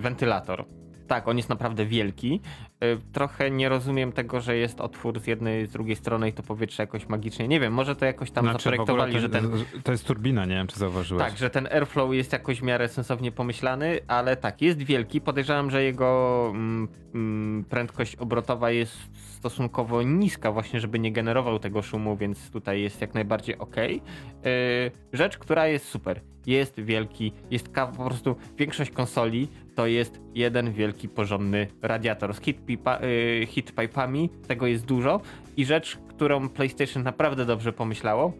wentylator. Tak, on jest naprawdę wielki. Y, trochę nie rozumiem tego, że jest otwór z jednej, z drugiej strony i to powietrze jakoś magicznie. Nie wiem, może to jakoś tam znaczy, zaprojektowali, że ten. To jest turbina, nie wiem, czy zauważyłeś. Tak, że ten airflow jest jakoś w miarę sensownie pomyślany, ale tak, jest wielki. Podejrzewam, że jego mm, mm, prędkość obrotowa jest stosunkowo niska, właśnie, żeby nie generował tego szumu, więc tutaj jest jak najbardziej ok. Rzecz, która jest super. Jest wielki, jest po prostu większość konsoli to jest jeden wielki, porządny radiator z hitpipa, yy, hitpipami, tego jest dużo i rzecz, którą PlayStation naprawdę dobrze pomyślało,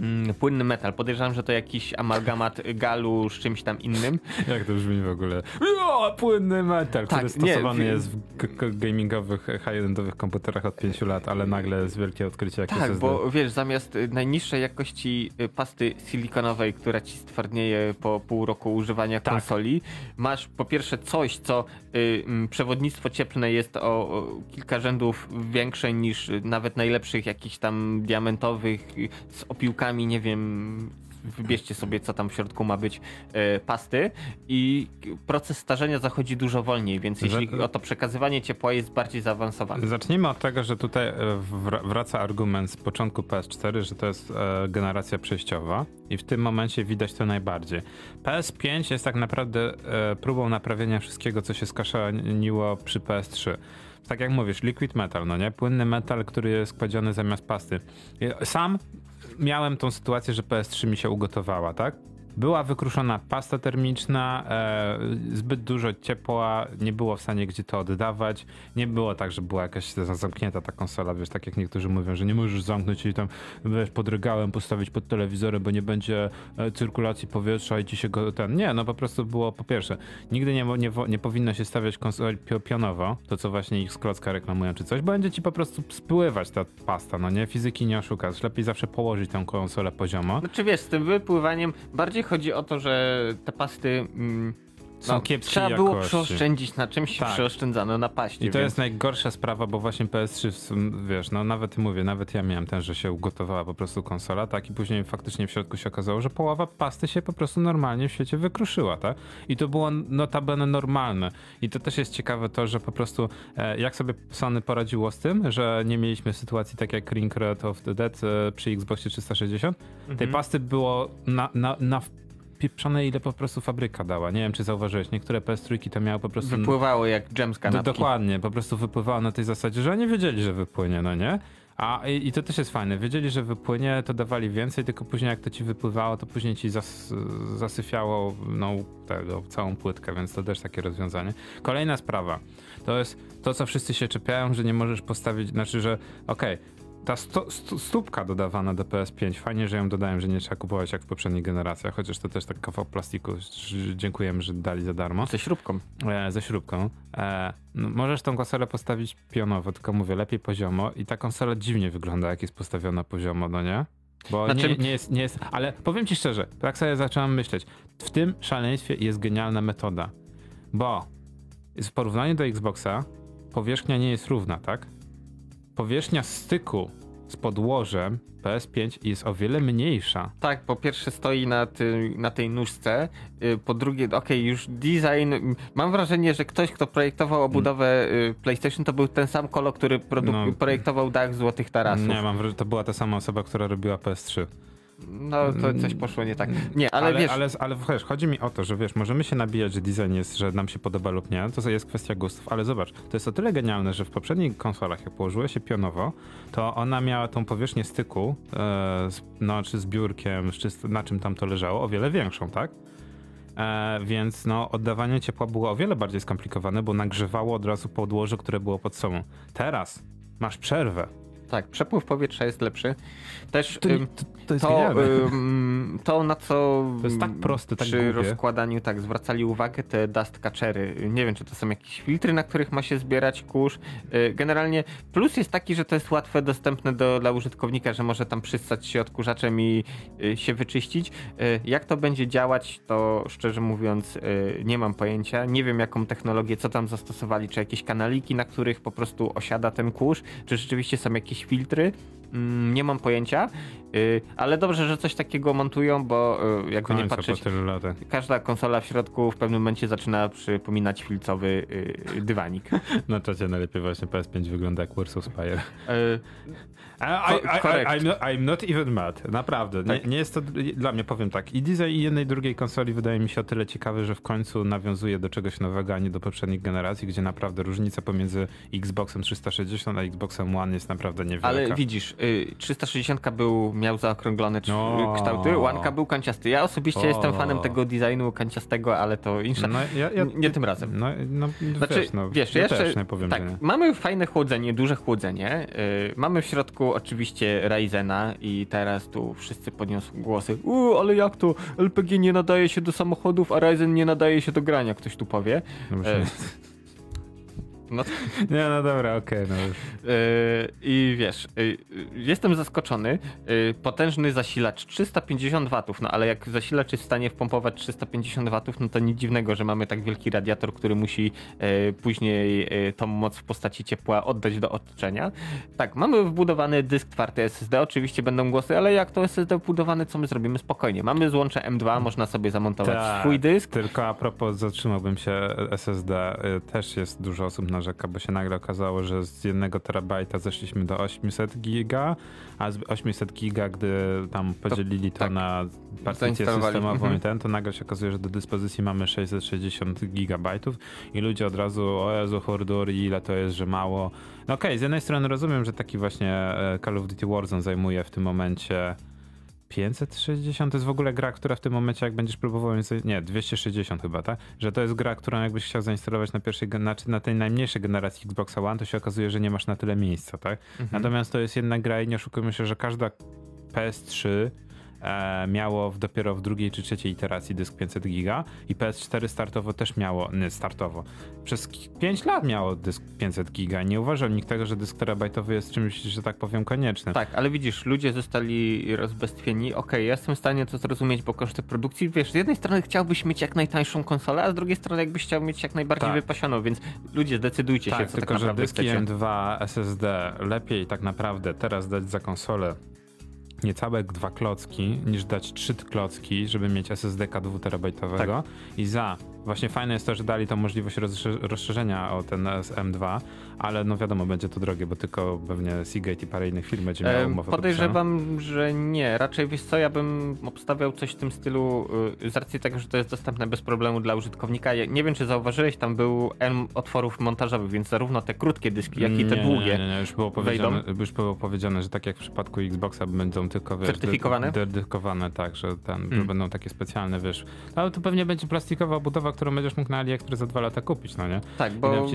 Mm, płynny metal. Podejrzewam, że to jakiś amalgamat galu z czymś tam innym. Jak to brzmi w ogóle? O, płynny metal, tak, który stosowany nie, jest w gamingowych, high-endowych komputerach od 5 lat, ale nagle jest wielkie odkrycie jak Tak, bo wiesz, zamiast y, najniższej jakości y, pasty silikonowej, która ci stwardnieje po pół roku używania tak. konsoli, masz po pierwsze coś, co przewodnictwo cieplne jest o, kilka rzędów większe niż nawet najlepszych jakichś tam diamentowych z opiłkami nie wiem, wybierzcie sobie, co tam w środku ma być, e, pasty i proces starzenia zachodzi dużo wolniej, więc jeśli o to przekazywanie ciepła jest bardziej zaawansowane. Zacznijmy od tego, że tutaj e, wraca argument z początku PS4, że to jest e, generacja przejściowa i w tym momencie widać to najbardziej. PS5 jest tak naprawdę e, próbą naprawienia wszystkiego, co się skaszaniło przy PS3 tak jak mówisz, liquid metal, no nie? Płynny metal, który jest kładziony zamiast pasty. Sam miałem tą sytuację, że PS3 mi się ugotowała, tak? Była wykruszona pasta termiczna, e, zbyt dużo ciepła, nie było w stanie gdzie to oddawać. Nie było tak, że była jakaś zamknięta ta konsola, wiesz, tak jak niektórzy mówią, że nie możesz zamknąć i tam, wiesz, pod regałem postawić pod telewizorem, bo nie będzie e, cyrkulacji powietrza i ci się go ten. Nie, no po prostu było po pierwsze, nigdy nie, nie, nie powinno się stawiać konsoli pionowo, to co właśnie ich z klocka reklamują czy coś, będzie ci po prostu spływać ta pasta, no nie? Fizyki nie oszukasz. Lepiej zawsze położyć tę konsolę poziomo. Znaczy wiesz, z tym wypływaniem bardziej chodzi o to, że te pasty mm, są no, kiepskie Trzeba jakości. było przeoszczędzić na czymś, tak. przeoszczędzano na paście. I to więc... jest najgorsza sprawa, bo właśnie PS3, wiesz, no nawet mówię, nawet ja miałem ten, że się ugotowała po prostu konsola, tak, i później faktycznie w środku się okazało, że połowa pasty się po prostu normalnie w świecie wykruszyła, tak? I to było notabene normalne. I to też jest ciekawe to, że po prostu e, jak sobie Sony poradziło z tym, że nie mieliśmy sytuacji tak jak Ring Red of the Dead e, przy Xboxie 360, mhm. tej pasty było na, na, na pieprzone, ile po prostu fabryka dała. Nie wiem, czy zauważyłeś, niektóre PS3 to miały po prostu... Wypływały jak dżem z kanapki. Dokładnie, po prostu wypływało na tej zasadzie, że oni wiedzieli, że wypłynie, no nie? A i, i, to też jest fajne. Wiedzieli, że wypłynie, to dawali więcej, tylko później jak to ci wypływało, to później ci zas, zasyfiało no, tego, całą płytkę, więc to też takie rozwiązanie. Kolejna sprawa. To jest to, co wszyscy się czepiają, że nie możesz postawić, znaczy, że okej, okay, ta sto, stu, stópka dodawana do PS5, fajnie, że ją dodałem, że nie trzeba kupować jak w poprzednich generacjach, chociaż to też tak kawał plastiku, dziękujemy, że dali za darmo. Ze śrubką. E, ze śrubką. E, no, możesz tą konsolę postawić pionowo, tylko mówię, lepiej poziomo i ta konsola dziwnie wygląda, jak jest postawiona poziomo, no nie? Bo znaczy... nie, nie, jest, nie jest, ale powiem ci szczerze, tak sobie zacząłem myśleć, w tym szaleństwie jest genialna metoda, bo w porównaniu do Xboxa powierzchnia nie jest równa, tak? Powierzchnia styku z podłożem PS5 jest o wiele mniejsza. Tak, po pierwsze stoi na, ty, na tej nóżce, y, po drugie, okej, okay, już design, mam wrażenie, że ktoś, kto projektował obudowę hmm. PlayStation, to był ten sam kolor, który no, projektował dach Złotych Tarasów. Nie, mam wrażenie, to była ta sama osoba, która robiła PS3. No, to coś poszło nie tak. Nie, ale, ale wiesz... Ale, ale wiesz, chodzi mi o to, że wiesz, możemy się nabijać, że design jest, że nam się podoba lub nie, to jest kwestia gustów, ale zobacz, to jest o tyle genialne, że w poprzednich konsolach, jak położyło się pionowo, to ona miała tą powierzchnię styku, e, z, no, czy z biurkiem, czy na czym tam to leżało, o wiele większą, tak? E, więc no, oddawanie ciepła było o wiele bardziej skomplikowane, bo nagrzewało od razu podłoże, które było pod sobą. Teraz masz przerwę tak, przepływ powietrza jest lepszy. Też to, ym, to, jest to, ym, to, na co to jest tak proste, tak przy głupie. rozkładaniu tak zwracali uwagę te dust catchery. Nie wiem, czy to są jakieś filtry, na których ma się zbierać kurz. Y, generalnie plus jest taki, że to jest łatwe, dostępne do, dla użytkownika, że może tam przystać się odkurzaczem i y, się wyczyścić. Y, jak to będzie działać, to szczerze mówiąc nie mam pojęcia. Nie wiem, jaką technologię, co tam zastosowali, czy jakieś kanaliki, na których po prostu osiada ten kurz, czy rzeczywiście są jakieś jakieś filtry. Mm, nie mam pojęcia, y, ale dobrze, że coś takiego montują, bo y, jakby nie patrzeć, każda konsola w środku w pewnym momencie zaczyna przypominać filcowy y, dywanik. Na czacie najlepiej właśnie PS5 wygląda jak Warsaw Spire. I, I, I'm, not, I'm, not, even mad. Naprawdę. Tak. Nie, nie, jest to dla mnie, powiem tak. I design jednej drugiej konsoli wydaje mi się o tyle ciekawy, że w końcu nawiązuje do czegoś nowego, a nie do poprzednich generacji, gdzie naprawdę różnica pomiędzy Xboxem 360 a Xboxem One jest naprawdę niewielka. Ale widzisz, 360 był, miał zaokrąglone no. kształty, One był kanciasty. Ja osobiście o. jestem fanem tego designu kanciastego, ale to insza... No, ja, ja, nie tym razem. No, no znaczy, wiesz, no, wiesz ja jeszcze, nie powiem, tak, nie. mamy fajne chłodzenie, duże chłodzenie. Y, mamy w środku oczywiście Ryzena i teraz tu wszyscy podniosą głosy. U, ale jak to? LPG nie nadaje się do samochodów, a Ryzen nie nadaje się do grania, ktoś tu powie. No, no to... Nie, no dobra, okej. Okay, no już. Yy, I wiesz, yy, jestem zaskoczony. Yy, potężny zasilacz 350 watów, no ale jak zasilacz jest w stanie wpompować 350 watów, no to nic dziwnego, że mamy tak wielki radiator, który musi później tą moc w postaci ciepła oddać do otoczenia. Tak, mamy wbudowany dysk twardy SSD, oczywiście będą głosy, ale jak to SSD wbudowane, co my zrobimy spokojnie? Mamy złącze M2, można sobie zamontować Ta, swój dysk. Tylko a propos, zatrzymałbym się SSD, też jest dużo osób na narzeka, bo się nagle okazało, że z 1 terabajta zeszliśmy do 800 giga, a z 800 giga, gdy tam podzielili to, to tak, na partycję systemową mhm. i ten, to nagle się okazuje, że do dyspozycji mamy 660 gigabajtów i ludzie od razu, o Jezu, hordur, ile to jest, że mało. No okej, okay, z jednej strony rozumiem, że taki właśnie e, Call of Duty Warzone zajmuje w tym momencie 560 to jest w ogóle gra, która w tym momencie, jak będziesz próbował, nie, 260 chyba, tak? Że to jest gra, którą jakbyś chciał zainstalować na pierwszej, znaczy na tej najmniejszej generacji Xboxa One, to się okazuje, że nie masz na tyle miejsca, tak? Mhm. Natomiast to jest jedna gra i nie oszukujmy się, że każda PS3 e, miało w, dopiero w drugiej czy trzeciej iteracji dysk 500 giga i PS4 startowo też miało, nie, startowo, przez 5 lat miało dysk 500 giga. Nie uważał nikt tego, że dysk terabajtowy jest czymś, że tak powiem, koniecznym. Tak, ale widzisz, ludzie zostali rozbestwieni. Okej, okay, ja jestem w stanie to zrozumieć, bo koszty produkcji, wiesz, z jednej strony chciałbyś mieć jak najtańszą konsolę, a z drugiej strony jakbyś chciał mieć jak najbardziej tak. wypasioną, więc ludzie zdecydujcie tak, się, co tylko, tak naprawdę że dyski chcecie. M2 SSD lepiej tak naprawdę teraz dać za konsolę niecałe dwa klocki, niż dać trzy klocki, żeby mieć SSD-ka 2 terabajtowego tak. i za Właśnie fajne jest to, że dali tą możliwość rozszerzenia o ten M2, ale no wiadomo, będzie to drogie, bo tylko pewnie Seagate i parę innych firm będzie miało umowę Podejrzewam, że nie. Raczej wiesz co, ja bym obstawiał coś w tym stylu y, z racji tego, że to jest dostępne bez problemu dla użytkownika. Nie wiem, czy zauważyłeś, tam był M otworów montażowych, więc zarówno te krótkie dyski, jak i te długie nie, nie, nie. Już, było powiedziane, już było powiedziane, że tak jak w przypadku Xboxa będą tylko wiesz, certyfikowane? Dedykowane, tak, że, ten, mm. będą takie specjalne, wiesz. Ale to pewnie będzie plastikowa budowa, którą będziesz mógł na AliExpress za dwa lata kupić, no nie? Tak, bo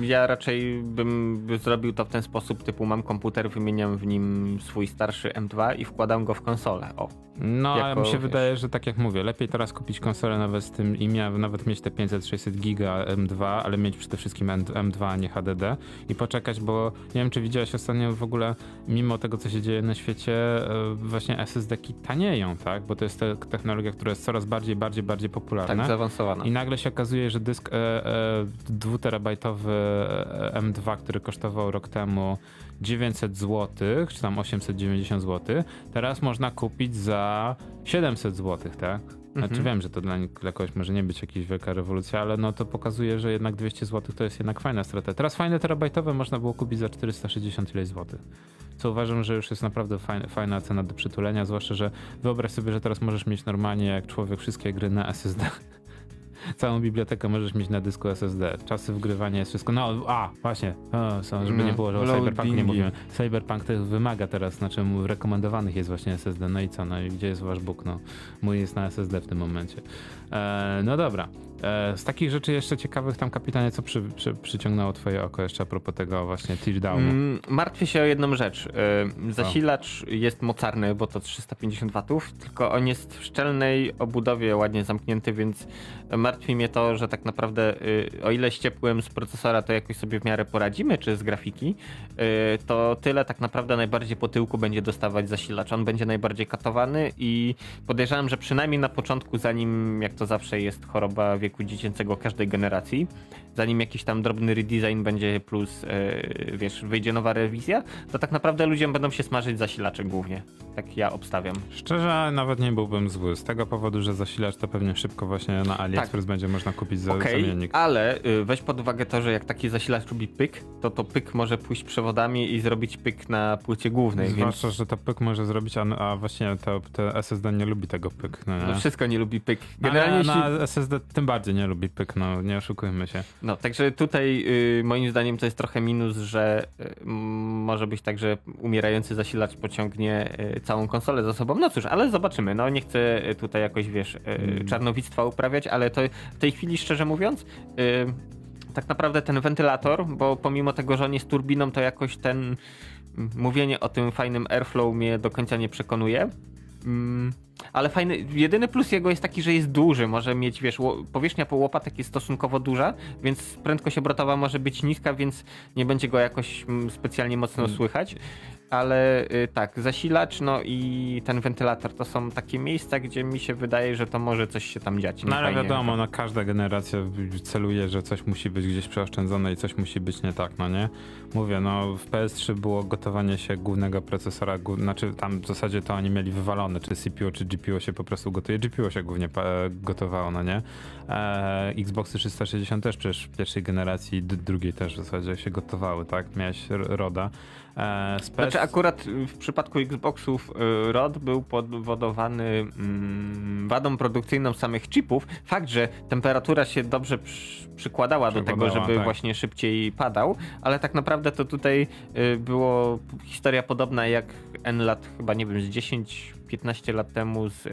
ja raczej bym zrobił to w ten sposób, typu mam komputer, wymieniam w nim swój starszy M2 i wkładam go w konsolę, o. No, jako, ale mi się wiesz, wydaje, że tak jak mówię, lepiej teraz kupić konsolę nawet z tym i mia, nawet mieć te 500-600 giga M2, ale mieć przede wszystkim M2, a nie HDD i poczekać, bo nie wiem, czy widziałeś ostatnio w ogóle, mimo tego, co się dzieje na świecie, e, właśnie SSD-ki tanieją, tak? Bo to jest te technologia, która jest coraz bardziej, bardziej, bardziej popularna. Tak, zaawansowana. I nagle się okazuje, że dysk e, e, 2-terabajtowy e, M2, który kosztował rok temu 900 zł, czy tam 890 zł, teraz można kupić za 700 zł, tak? Znaczy mhm. wiem, że to dla, dla kogoś może nie być jakaś wielka rewolucja, ale no to pokazuje, że jednak 200 zł to jest jednak fajna strata. Teraz fajne terabajtowe można było kupić za 460 ileś złotych. Co uważam, że już jest naprawdę fajna, fajna cena do przytulenia, zwłaszcza, że wyobraź sobie, że teraz możesz mieć normalnie jak człowiek wszystkie gry na SSD całą bibliotekę możesz mieć na dysku SSD. Czasy wgrywania jest wszystko. No, a, właśnie, o, są, żeby no, nie było, że o Cyberpunku nie mówimy. Cyberpunk też wymaga teraz, znaczy rekomendowanych jest właśnie SSD. No i co? No i gdzie jest wasz Bóg? No, mój jest na SSD w tym momencie. E, no dobra. E, z takich rzeczy jeszcze ciekawych tam, kapitanie, co przy, przy, przyciągnęło twoje oko jeszcze a propos tego właśnie teardownu? Mm, martwię się o jedną rzecz. E, zasilacz o. jest mocarny, bo to 350 watów, tylko on jest w szczelnej obudowie ładnie zamknięty, więc martwi mnie to, że tak naprawdę e, o ile ściepłem z procesora, to jakoś sobie w miarę poradzimy, czy z grafiki, e, to tyle tak naprawdę najbardziej po tyłku będzie dostawać zasilacz. On będzie najbardziej katowany i podejrzewam, że przynajmniej na początku, zanim jak to zawsze jest choroba wieku dziecięcego każdej generacji, zanim jakiś tam drobny redesign będzie plus, e, wiesz, wyjdzie nowa rewizja, to tak naprawdę ludziom będą się smażyć zasilacze głównie. Tak ja obstawiam. Szczerze, nawet nie byłbym zły. Z tego powodu, że zasilacz to pewnie szybko właśnie na AliExpress tak. będzie można kupić za okay, zamiennik. ale y, weź pod uwagę to, że jak taki zasilacz robi pyk, to to pyk może pójść przewodami i zrobić pyk na płycie głównej. Zwłaszcza, więc... że to pyk może zrobić, a, a właśnie to, SSD nie lubi tego pyk. No, nie? no wszystko nie lubi pyk. Generalnie na, na SSD tym bardziej nie lubi pyk, no nie oszukujmy się. No, także tutaj y, moim zdaniem to jest trochę minus, że y, może być tak, że umierający zasilacz pociągnie y, całą konsolę za sobą. No cóż, ale zobaczymy. No nie chcę tutaj jakoś, wiesz, mm. czarnowictwa uprawiać, ale to w tej chwili, szczerze mówiąc, tak naprawdę ten wentylator, bo pomimo tego, że on jest turbiną, to jakoś ten mówienie o tym fajnym airflow mnie do końca nie przekonuje. Mm, ale fajny, jedyny plus jego jest taki, że jest duży, może mieć, wiesz, powierzchnia po łopatek jest stosunkowo duża, więc prędkość obrotowa może być niska, więc nie będzie go jakoś mm, specjalnie mocno hmm. słychać ale y, tak, zasilacz, no i ten wentylator to są takie miejsca, gdzie mi się wydaje, że to może coś się tam dziać. No ale wiadomo, no każda generacja celuje, że coś musi być gdzieś przeoszczędzone i coś musi być nie tak, no nie? Mówię, no w PS3 było gotowanie się głównego procesora, znaczy tam w zasadzie to oni mieli wywalone, czy CPU, czy GPU się po prostu gotuje. GPU się głównie gotowało, no nie? E, Xboxy 360 też przecież w pierwszej generacji, drugiej też w zasadzie się gotowały, tak? Miałeś RODA. E, znaczy akurat w przypadku Xboxów e, ROD był powodowany mm, wadą produkcyjną samych chipów. Fakt, że temperatura się dobrze przykładała do tego, żeby tak. właśnie szybciej padał, ale tak naprawdę to tutaj e, było historia podobna jak N lat, chyba nie wiem, z 10 15 lat temu z e,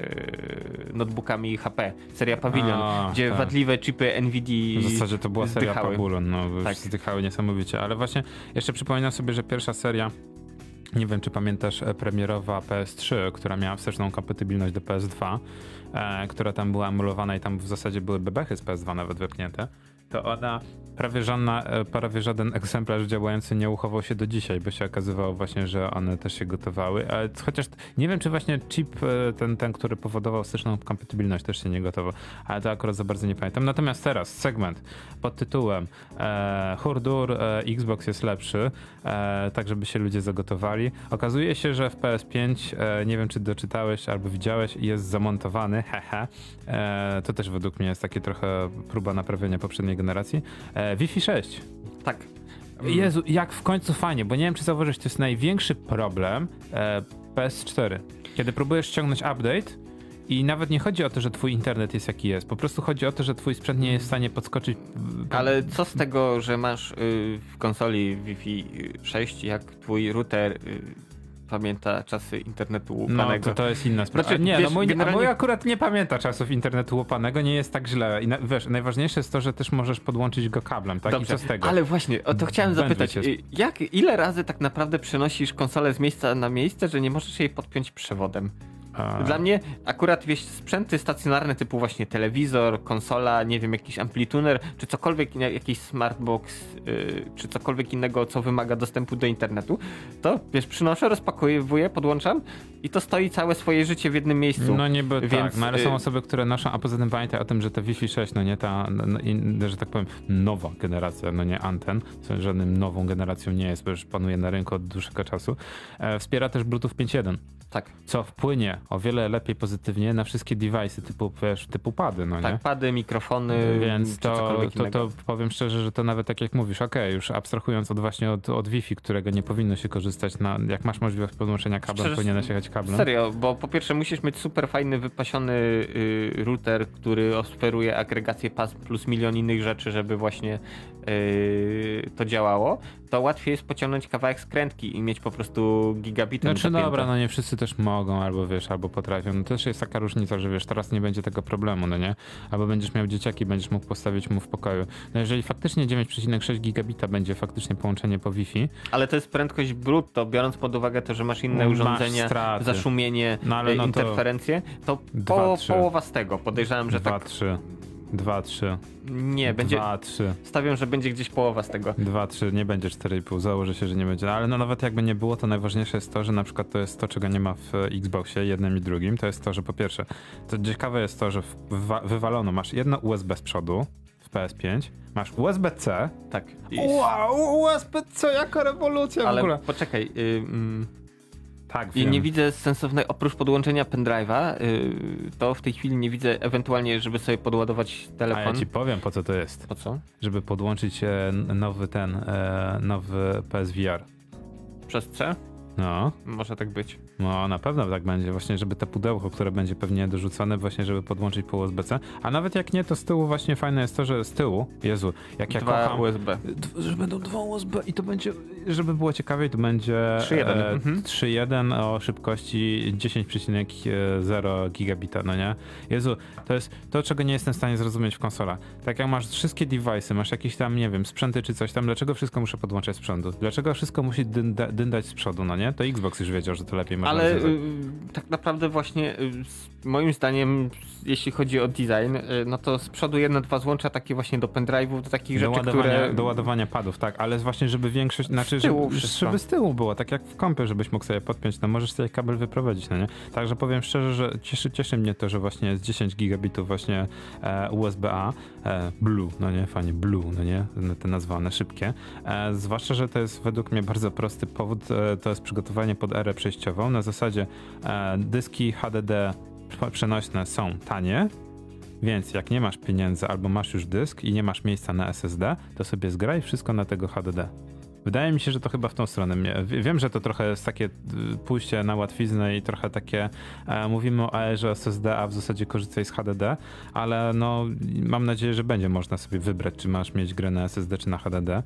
notebookami HP, seria Pavilion, A, gdzie tak. wadliwe chipy NVIDIA W zasadzie to była seria. Pabulon, no, tak. zdychały niesamowicie, ale właśnie jeszcze przypominam sobie, że pierwsza seria nie wiem, czy pamiętasz e, premierowa PS3, która miała wsteczną kompatybilność do PS2, e, która tam była emulowana i tam w zasadzie były bebechy z PS2 nawet wepchnięte to ona prawie, żadna, e, prawie żaden egzemplarz działający nie uchował się do dzisiaj, bo się okazywało właśnie, że one też się gotowały. Ale chociaż nie wiem, czy właśnie chip e, ten, ten który powodował styczną kompatybilność też się nie gotował, ale to akurat za bardzo nie pamiętam. Natomiast teraz segment pod tytułem e, Hurdur, e, Xbox jest lepszy, e, tak żeby się ludzie zagotowali. Okazuje się, że w PS5, e, nie wiem czy doczytałeś albo widziałeś, jest zamontowany, hehe. to też według mnie jest takie trochę próba naprawienia poprzedniej generacji. E, Wi-Fi 6. Tak. Jezu, jak w końcu fajnie, bo nie wiem, czy zauważysz, to jest największy problem e, PS4. Kiedy próbujesz ściągnąć update i nawet nie chodzi o to, że twój internet jest jaki jest, po prostu chodzi o to, że twój sprzęt nie jest w stanie podskoczyć. Ale co z tego, że masz y, w konsoli Wi-Fi 6, jak twój router y, pamięta czasy internetu łupanego. No, to, to jest inna sprawa. Znaczy, nie, wiesz, no mój, generalnie... mój akurat nie pamięta czasów internetu łupanego, nie jest tak źle. I na, wiesz, najważniejsze jest to, że też możesz podłączyć go kablem, tak? Dobrze, I co z tego? Ale właśnie, o to chciałem zapytać. Jak, ile razy tak naprawdę przenosisz konsolę z miejsca na miejsce, że nie możesz jej podpiąć przewodem? Dla mnie akurat wieś sprzęty stacjonarne typu właśnie telewizor, konsola, nie wiem, jakiś amplituner, czy cokolwiek, jakiś smartbox, yy, czy cokolwiek innego, co wymaga dostępu do internetu, to wiesz, przynoszę, rozpakowuję, podłączam i to stoi całe swoje życie w jednym miejscu. No niby Więc, tak, no ale są y, osoby, które noszą, a poza tym pamiętaj o tym, że te Wi-Fi 6, no nie ta, no, no że tak powiem, nowa generacja, no nie anten, żadnym nową generacją nie jest, bo już panuje na rynku od dłuższego czasu, e, wspiera też Bluetooth 5.1. Tak. Co wpłynie o wiele lepiej pozytywnie na wszystkie device'y typu, wiesz, typu pady, no tak, nie? pady, mikrofony, Więc to, to, to, powiem szczerze, że to nawet tak jak mówisz, okej, okay, już abstrahując od właśnie od, od Wi-Fi, którego nie powinno się korzystać, na, jak masz możliwość podłączenia kablem, powinieneś jechać kablem. Serio, bo po pierwsze musisz mieć super fajny, wypasiony y, router, który oferuje agregację pas plus milion innych rzeczy, żeby właśnie to działało, to łatwiej jest pociągnąć kawałek skrętki i mieć po prostu gigabitem Znaczy zapięte. dobra, no nie wszyscy też mogą, albo wiesz, albo potrafią. No też jest taka różnica, że wiesz, teraz nie będzie tego problemu, no nie? Albo będziesz miał dzieciaki, będziesz mógł postawić mu w pokoju. No jeżeli faktycznie 9,6 gigabita będzie faktycznie połączenie po Wi-Fi. Ale to jest prędkość brutto, biorąc pod uwagę to, że masz inne masz urządzenia, straty. zaszumienie, no, ale no interferencje, to, to po, połowa z tego. Podejrzewam, że 2, tak. 3. 2, 3. Nie, będzie. 2, 3. Stawiam, że będzie gdzieś połowa z tego. 2, 3, nie będzie 4,5. Założę się, że nie będzie. Ale no nawet jakby nie było, to najważniejsze jest to, że na przykład to jest to, czego nie ma w Xboxie, jednym i drugim. To jest to, że po pierwsze, to ciekawe jest to, że wywalono, masz jedno USB z przodu w PS5, masz USB-C. Tak. Wow, USB-C, jaka rewolucja Ale w ogóle. poczekaj, y, mm, tak, I nie widzę sensownej, oprócz podłączenia pendrive'a, yy, to w tej chwili nie widzę ewentualnie, żeby sobie podładować telefon. A ja ci powiem, po co to jest. Po co? Żeby podłączyć e, nowy ten, e, nowy PSVR. Przez C? No. Może tak być. No, na pewno tak będzie. Właśnie, żeby te pudełko, które będzie pewnie dorzucone, właśnie, żeby podłączyć po USB-C. A nawet jak nie, to z tyłu właśnie fajne jest to, że z tyłu, Jezu, jak ja dwa kocham... USB. Że będą dwa USB i to będzie, żeby było ciekawiej, to będzie 3.1 e, mhm. o szybkości 10,0 gigabita, no nie? Jezu, to jest to, czego nie jestem w stanie zrozumieć w konsolach. Tak jak masz wszystkie device'y, masz jakieś tam, nie wiem, sprzęty czy coś tam, dlaczego wszystko muszę podłączać z przodu? Dlaczego wszystko musi dynda, dyndać z przodu, no nie? To Xbox już wiedział, że to lepiej można Ale y, tak naprawdę właśnie y, moim zdaniem, jeśli chodzi o design, y, no to z przodu jedno, dwa złącza takie właśnie do pendrive'ów, do takich do rzeczy, które... Do ładowania padów, tak, ale właśnie, żeby większość, znaczy, z tyłu żeby, żeby, z tyłu było, tak jak w kompie, żebyś mógł sobie podpiąć, no możesz sobie kabel wyprowadzić, no nie? Także powiem szczerze, że cieszy, cieszy mnie to, że właśnie jest 10 gigabitów właśnie e, USB-A, e, Blue, no nie, fajnie, Blue, no nie, te nazwane, szybkie, e, zwłaszcza, że to jest według mnie bardzo prosty powód, e, to jest przygotowanie pod erę przejściową, na zasadzie e, dyski HDD przenośne są tanie, więc jak nie masz pieniędzy albo masz już dysk i nie masz miejsca na SSD, to sobie zgraj wszystko na tego HDD. Wydaje mi się, że to chyba w tą stronę. Wiem, że to trochę jest takie y, pójście na łatwiznę i trochę takie e, mówimy o AR-ze SSD, a w zasadzie korzystaj z HDD, ale no mam nadzieję, że będzie można sobie wybrać, czy masz mieć grę na SSD, czy na HDD, e,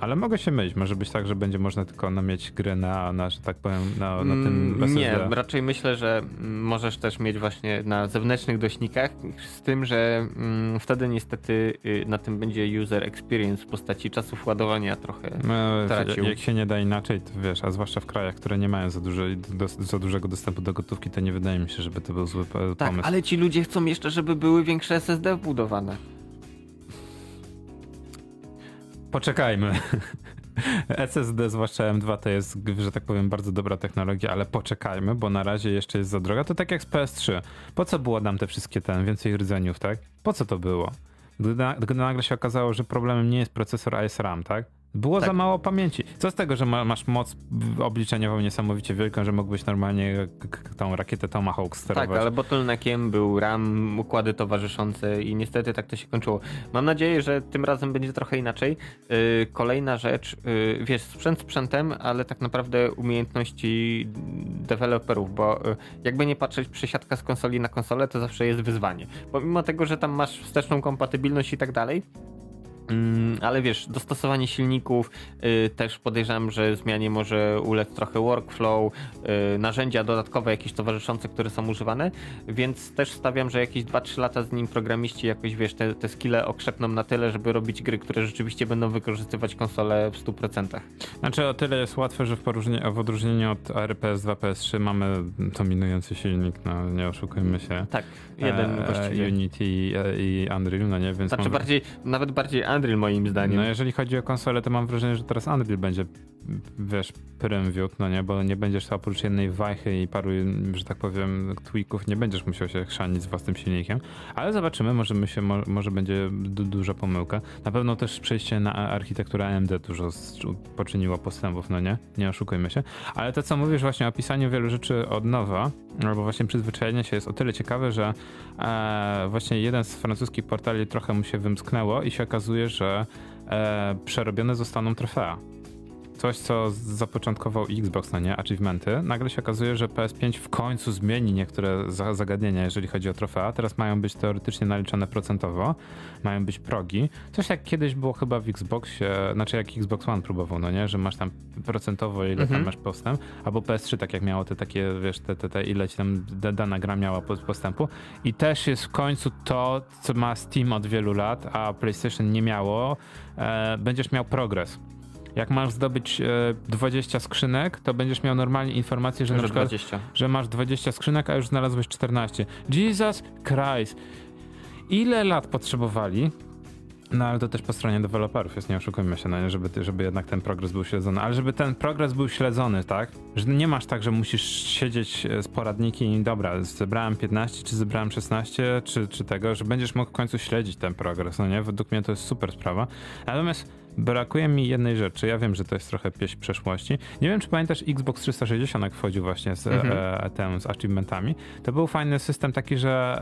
ale mogę się mylić. Może być tak, że będzie można tylko no, mieć grę na, na, że tak powiem, na, na tym SSD. Mm, nie, raczej myślę, że możesz też mieć właśnie na zewnętrznych dośnikach, z tym, że mm, wtedy niestety y, na tym będzie user experience w postaci czasów ładowania trochę no, tracił. Jak się nie da inaczej, to wiesz, a zwłaszcza w krajach, które nie mają za, dużo, do, za dużego dostępu do gotówki, to nie wydaje mi się, żeby to był zły pomysł. Tak, ale ci ludzie chcą jeszcze, żeby były większe SSD wbudowane. Poczekajmy. SSD, zwłaszcza M2, to jest, że tak powiem, bardzo dobra technologia, ale poczekajmy, bo na razie jeszcze jest za droga. To tak jak z PS3. Po co było nam te wszystkie ten, więcej rdzeniów, tak? Po co to było? Gdy, na, gdy nagle się okazało, że problemem nie jest procesor, a jest RAM, tak? Było tak. za mało pamięci. Co z tego, że ma, masz moc obliczeniową niesamowicie wielką, że mógłbyś normalnie tą rakietę Tomahawk sterować? Tak, ale bottleneckiem był RAM, układy towarzyszące i niestety tak to się kończyło. Mam nadzieję, że tym razem będzie trochę inaczej. Yy, kolejna rzecz, yy, wiesz, sprzęt sprzętem, ale tak naprawdę umiejętności deweloperów, bo yy, jakby nie patrzeć przesiadka z konsoli na konsolę, to zawsze jest wyzwanie. Pomimo tego, że tam masz wsteczną kompatybilność i tak dalej, Mm, ale wiesz, dostosowanie silników y, też podejrzewam, że zmianie może ulec trochę workflow, y, narzędzia dodatkowe jakieś towarzyszące, które są używane, więc też stawiam, że jakieś 2-3 lata z nim programiści jakoś wiesz, te, te skille okrzepną na tyle, żeby robić gry, które rzeczywiście będą wykorzystywać konsolę w 100%. Znaczy o tyle jest łatwe, że w, w odróżnieniu od ARPS 2 PS3 mamy dominujący silnik, no nie oszukujmy się. Tak, jeden e, właściwie. Unity i, i Unreal, no nie, więc... Znaczy bardziej, nawet bardziej Unreal moim zdaniem. No jeżeli chodzi o konsolę, to mam wrażenie, że teraz Unreal będzie, wiesz, prym wiódł, no nie, bo nie będziesz oprócz jednej wajchy i paru, że tak powiem, tweaków, nie będziesz musiał się chrzanić z własnym silnikiem, ale zobaczymy, może, my się, może będzie du duża pomyłka. Na pewno też przejście na architekturę AMD dużo poczyniło postępów, no nie, nie oszukujmy się, ale to co mówisz właśnie o pisaniu wielu rzeczy od nowa, albo właśnie przyzwyczajenie się jest o tyle ciekawe, że e, właśnie jeden z francuskich portali trochę mu się wymsknęło i się okazuje, że e, przerobione zostaną trofea coś, co zapoczątkował Xbox, no nie, achievementy, nagle się okazuje, że PS5 w końcu zmieni niektóre zagadnienia, jeżeli chodzi o trofea. Teraz mają być teoretycznie naliczone procentowo, mają być progi. Coś jak kiedyś było chyba w Xboxie, znaczy jak Xbox One próbował, no nie, że masz tam procentowo ile mhm. tam masz postęp, albo PS3 tak jak miało te takie, wiesz, te, te, te ile ci tam dana gra miała postępu. I też jest w końcu to, co ma Steam od wielu lat, a PlayStation nie miało, e, będziesz miał progres jak masz zdobyć e, 20 skrzynek, to będziesz miał normalnie informację, że, na przykład, że masz 20 skrzynek, a już znalazłeś 14. Jesus Christ. Ile lat potrzebowali, no ale to też po stronie deweloperów jest, nie oszukujmy się, no nie, żeby, żeby jednak ten progres był śledzony. Ale żeby ten progres był śledzony, tak? Że nie masz tak, że musisz siedzieć e, z poradnikiem i dobra, zebrałem 15, czy zebrałem 16, czy, czy tego, że będziesz mógł w końcu śledzić ten progres, no nie? Według mnie to jest super sprawa. Natomiast brakuje mi jednej rzeczy. Ja wiem, że to jest trochę pieśń przeszłości. Nie wiem, czy pamiętasz Xbox 360, jak wchodził właśnie z, mhm. e, tem, z achievementami. To był fajny system taki, że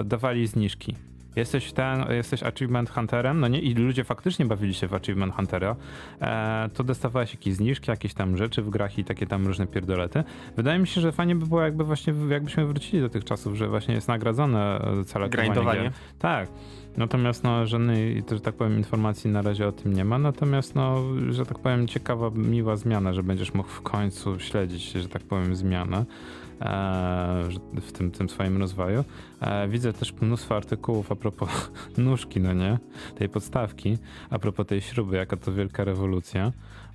e, dawali zniżki. Jesteś ten, jesteś achievement hunterem, no nie, i ludzie faktycznie bawili się w achievement huntera, e, to dostawałeś jakieś zniżki, jakieś tam rzeczy w grach i takie tam różne pierdolety. Wydaje mi się, że fajnie by było jakby właśnie, jakbyśmy wrócili do tych czasów, że właśnie jest nagradzone całe Grindowanie. Tak. Natomiast no, żadnej, że tak powiem, informacji na razie o tym nie ma. Natomiast, no, że tak powiem, ciekawa, miła zmiana, że będziesz mógł w końcu śledzić, że tak powiem, zmianę e, w tym, tym swoim rozwoju. E, widzę też mnóstwo artykułów a propos nóżki, no nie? Tej podstawki, a propos tej śruby, jaka to wielka rewolucja.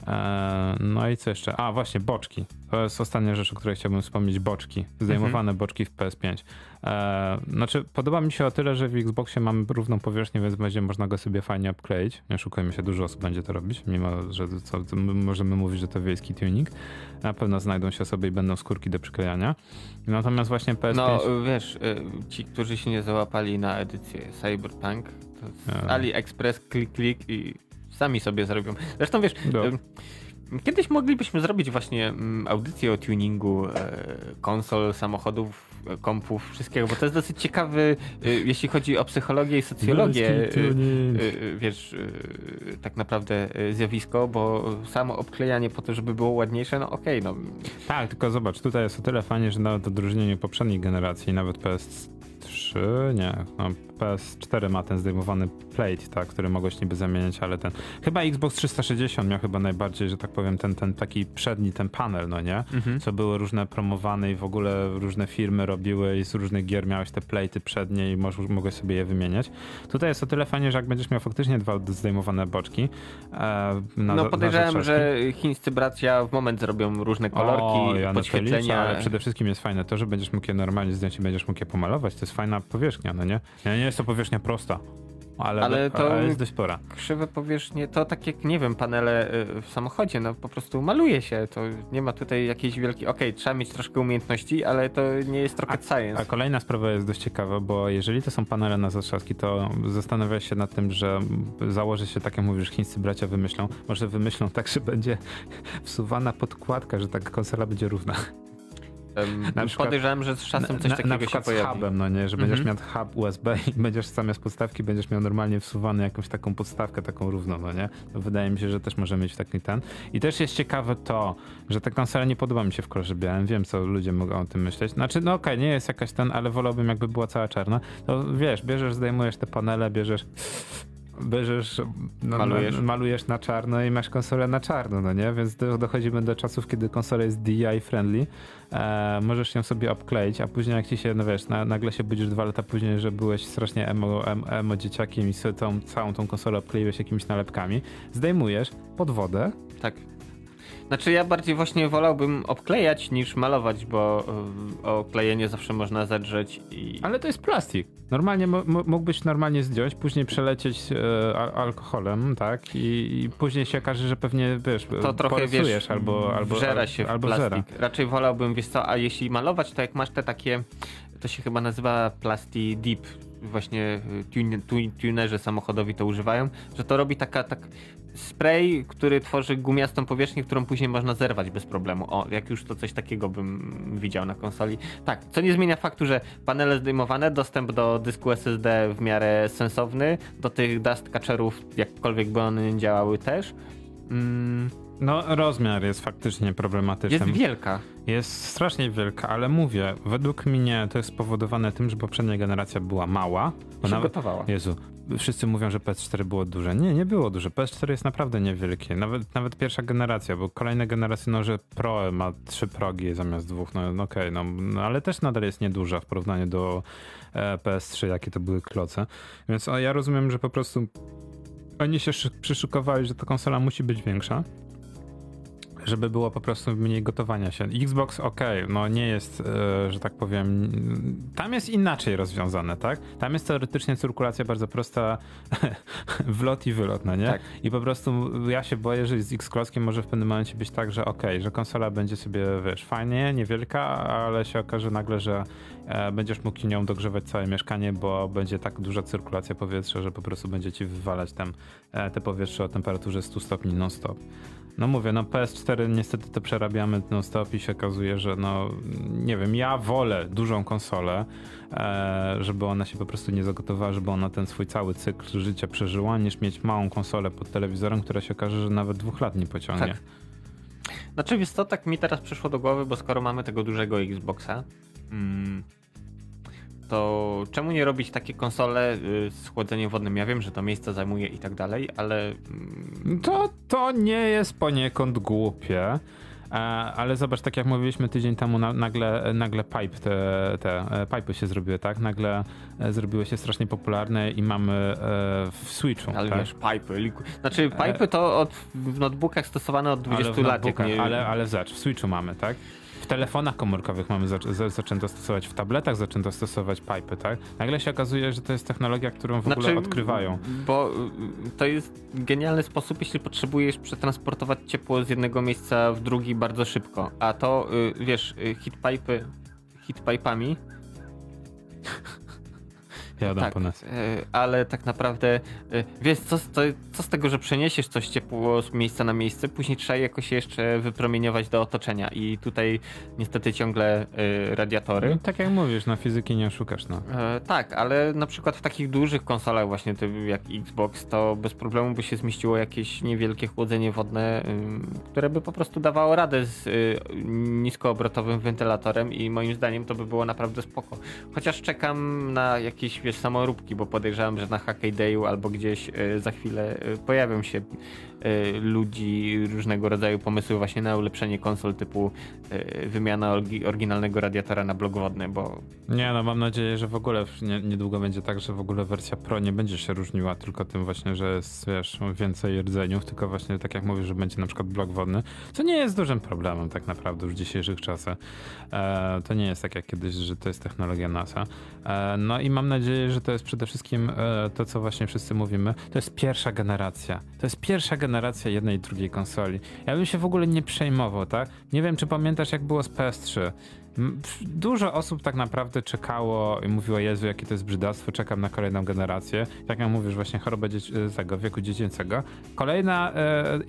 E, no i co jeszcze? A, właśnie, boczki. To jest ostatnia rzecz, o której chciałbym wspomnieć. Boczki. Zdejmowane mhm. boczki w PS5. E, znaczy, podoba mi się o tyle, że w Xboxie mamy równą powierzchnię, więc będzie można go sobie fajnie upkleić. Nie oszukujmy się, dużo osób będzie to robić, mimo że co, możemy mówić, że to wiejski tuning. Na pewno znajdą się osoby i będą skórki do przyklejania. Natomiast właśnie PS5... No, wiesz, y, ci, którzy się nie załapali na edycję Cyberpunk, to z AliExpress, klik, klik i sami sobie zrobią. Zresztą wiesz, no. Kiedyś moglibyśmy zrobić właśnie mm, audycję o tuningu e, konsol, samochodów, e, kompów, wszystkiego, bo to jest dosyć ciekawy, e, jeśli chodzi o psychologię i socjologię, wiesz, tak naprawdę zjawisko, bo samo obklejanie po to, żeby było ładniejsze, no okej, okay, no. Tak, tylko zobacz, tutaj jest o tyle fajnie, że nawet odróżnieniu poprzedniej generacji, nawet PS3, nie, no, PS4 ma ten zdejmowany plate, tak, który mogłeś niby zamieniać, ale ten. Chyba Xbox 360 miał chyba najbardziej, że tak powiem, ten, ten taki przedni, ten panel, no nie? Mhm. Co były różne promowane i w ogóle różne firmy robiły i z różnych gier miałeś te platy przednie i możesz, mogłeś sobie je wymieniać. Tutaj jest o tyle fajnie, że jak będziesz miał faktycznie dwa zdejmowane boczki. E, na, no podejrzewam, że chińscy bracia w moment zrobią różne kolorki, o, ja podświetlenia. ale przede wszystkim jest fajne to, że będziesz mógł je normalnie zdjąć i będziesz mógł je pomalować. To jest fajna powierzchnia, no nie? Ja nie jest to powierzchnia prosta. Ale, ale to ale jest dość spora. Krzywe powierzchnie to tak jak, nie wiem, panele y, w samochodzie, no po prostu maluje się. To nie ma tutaj jakiejś wielkiej. Okej, okay, trzeba mieć troszkę umiejętności, ale to nie jest rocket science. A kolejna sprawa jest dość ciekawa, bo jeżeli to są panele na zatrzaski, to zastanawiasz się nad tym, że założy się, tak jak mówisz, chińscy bracia wymyślą, może wymyślą tak, że będzie wsuwana podkładka, że ta konsola będzie równa. Na przykład, podejrzewam, że z czasem coś na, takiego na przykład się pojawi. z hubem, no nie, że będziesz -hmm. miał hub USB i będziesz zamiast podstawki będziesz miał normalnie wsuwany jakąś taką podstawkę taką równą, no nie? To wydaje mi się, że też może mieć taki ten. I też jest ciekawe to, że ta konsola nie podoba mi się w kolorze białym. Wiem, co ludzie mogą o tym myśleć. Znaczy, no okej, okay, nie jest jakaś ten, ale wolałbym jakby była cała czarna. To wiesz, bierzesz, zdejmujesz te panele, bierzesz bierzesz, no, malujesz. Na, malujesz na czarno i masz konsolę na czarno, no nie? Więc do, dochodzimy do czasów, kiedy konsola jest DI friendly. E, możesz ją sobie obkleić, a później jak ci się, no wiesz, na, nagle się budzisz dwa lata później, że byłeś strasznie emo, emo, emo dzieciakiem i sobie tą, całą tą konsolę obkleiłeś jakimiś nalepkami, zdejmujesz pod wodę. Tak. Znaczy ja bardziej właśnie wolałbym obklejać niż malować, bo y, oklejenie zawsze można zadrzeć i... Ale to jest plastik. Normalnie mógłbyś normalnie zdjąć, później przelecieć e, alkoholem, tak? I, I, później się okaże, że pewnie, wiesz, to trochę, wiesz, albo, albo, wżera się albo w plastik. Zera. Raczej wolałbym, wiesz co, a jeśli malować, to jak masz te takie, to się chyba nazywa plasti deep, właśnie y, tunerzy samochodowi to używają, że to robi taka, tak spray, który tworzy gumiastą powierzchnię, którą później można zerwać bez problemu. O, jak już to coś takiego bym widział na konsoli. Tak, co nie zmienia faktu, że panele zdejmowane, dostęp do dysku SSD w miarę sensowny, do tych dust catcherów, jakkolwiek by one działały też. Mm. No, rozmiar jest faktycznie problematyczny. Jest wielka. Jest strasznie wielka, ale mówię, według mnie to jest spowodowane tym, że poprzednia generacja była mała. Przygotowała. Jezu, wszyscy mówią, że PS4 było duże. Nie, nie było duże. PS4 jest naprawdę niewielkie. Nawet, nawet pierwsza generacja, bo kolejne generacje, no że Pro ma trzy progi zamiast dwóch, no, no okej, okay, no, no, ale też nadal jest nieduża w porównaniu do e, PS3, jakie to były kloce. Więc o, ja rozumiem, że po prostu oni się przyszykowali, że ta konsola musi być większa żeby było po prostu mniej gotowania się. Xbox, ok, no nie jest, e, że tak powiem, tam jest inaczej rozwiązane, tak? Tam jest teoretycznie cyrkulacja bardzo prosta, wlot i wylot, no nie? Tak. I po prostu ja się boję, że z X-Klockiem może w pewnym momencie być tak, że ok, że konsola będzie sobie, wiesz, fajnie, niewielka, ale się okaże nagle, że e, będziesz mógł nią dogrzewać całe mieszkanie, bo będzie tak duża cyrkulacja powietrza, że po prostu będzie ci wywalać tam e, te powietrze o temperaturze 100 stopni non-stop. No mówię, no PS4 niestety to przerabiamy non stop i się okazuje, że no nie wiem, ja wolę dużą konsolę, e, żeby ona się po prostu nie zagotowała, żeby ona ten swój cały cykl życia przeżyła, niż mieć małą konsolę pod telewizorem, która się okaże, że nawet dwóch lat nie pociągnie. Tak. Znaczy, wiesz co, tak mi teraz przyszło do głowy, bo skoro mamy tego dużego Xboxa, mm, to czemu nie robić takie konsole y, z chłodzeniem wodnym? Ja wiem, że to miejsce zajmuje i tak dalej, ale... Mm, to, to nie jest poniekąd głupie. E, ale zobacz, tak jak mówiliśmy tydzień temu, nagle, nagle pipe, te, te e, pipe się zrobiły, tak? Nagle e, zrobiły się strasznie popularne i mamy w Switchu. Ale tak? wiesz, pipe, znaczy pipe to od, w notebookach stosowane od 20 ale lat. Nie... Ale, ale zacz, w Switchu mamy, tak? W telefonach komórkowych mamy zaczę zaczęto stosować, w tabletach zaczęto stosować pipy, tak? Nagle się okazuje, że to jest technologia, którą w znaczy, ogóle odkrywają. Bo y, to jest genialny sposób, jeśli potrzebujesz przetransportować ciepło z jednego miejsca w drugi bardzo szybko. A to, y, wiesz, y, hit pipy, hit pipami Jadą tak, po nas. e, ale tak naprawdę e, wiesz, co, z- to, co z tego, że przeniesiesz coś ciepło z miejsca na miejsce, później trzeba jakoś jeszcze wypromieniować do otoczenia i tutaj niestety ciągle e, radiatory. No, tak jak mówisz, na fizyki nie oszukasz, no. Tak, ale na przykład w takich dużych konsolach właśnie jak Xbox, to bez problemu by się zmieściło jakieś niewielkie chłodzenie wodne, które by po prostu dawało radę z y, niskoobrotowym wentylatorem i moim zdaniem to by było naprawdę spoko. Chociaż czekam na jakieś wiesz, samoróbki, bo podejrzewam, że na Hackdayu albo gdzieś y, za chwilę y, pojawią się ludzi różnego rodzaju pomysły właśnie na ulepszenie konsol typu y, wymiana oryginalnego radiatora na blok wodny, bo Nie, no mam nadzieję, że w ogóle niedługo będzie tak, że w ogóle wersja Pro nie będzie się różniła tylko tym właśnie, że jest, wiesz, więcej rdzeniów, tylko właśnie tak jak mówisz, że będzie na przykład blok wodny, co nie jest dużym problemem tak naprawdę już w dzisiejszych czasach. E, to nie jest tak jak kiedyś, że to jest technologia NASA. E, no i mam nadzieję, że to jest przede wszystkim e, to, co właśnie wszyscy mówimy, to jest pierwsza generacja. To jest pierwsza generacja jednej i drugiej konsoli. Ja bym się w ogóle nie przejmował, tak? Nie wiem, czy pamiętasz, jak było z PS3. Dużo osób tak naprawdę czekało i mówiło, Jezu, jakie to jest brzydactwo, czekam na kolejną generację. Tak jak mówisz, właśnie choroba dzieci- tego wieku dziecięcego. Kolejna,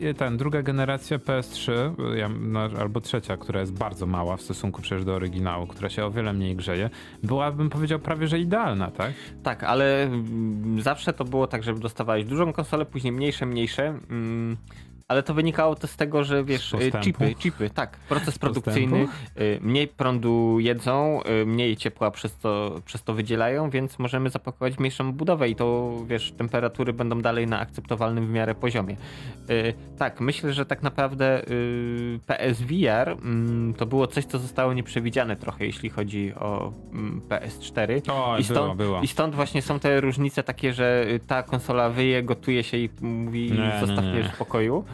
e, ten, druga generacja PS3, e, no, albo trzecia, która jest bardzo mała w stosunku przecież do oryginału, która się o wiele mniej grzeje, byłabym powiedział prawie, że idealna, tak? Tak, ale mm, zawsze to było tak, że dostawałeś dużą konsolę, później mniejsze, mniejsze. mm, Ale to wynikało to z tego, że wiesz, y, postępu? chipy, chipy, tak, proces produkcyjny, y, mniej prądu jedzą, y, mniej ciepła przez to, przez to wydzielają, więc możemy zapakować mniejszą budowę i to, wiesz, temperatury będą dalej na akceptowalnym w miarę poziomie. Tak, myślę, że tak naprawdę PSVR mm, to było coś, co zostało nieprzewidziane trochę, jeśli chodzi o mm, PS4. O, I było, stąd, było. I stąd właśnie są te różnice takie, że ta konsola wyje, gotuje się i mówi Nie, nie, zostaw nie. mnie w spokoju.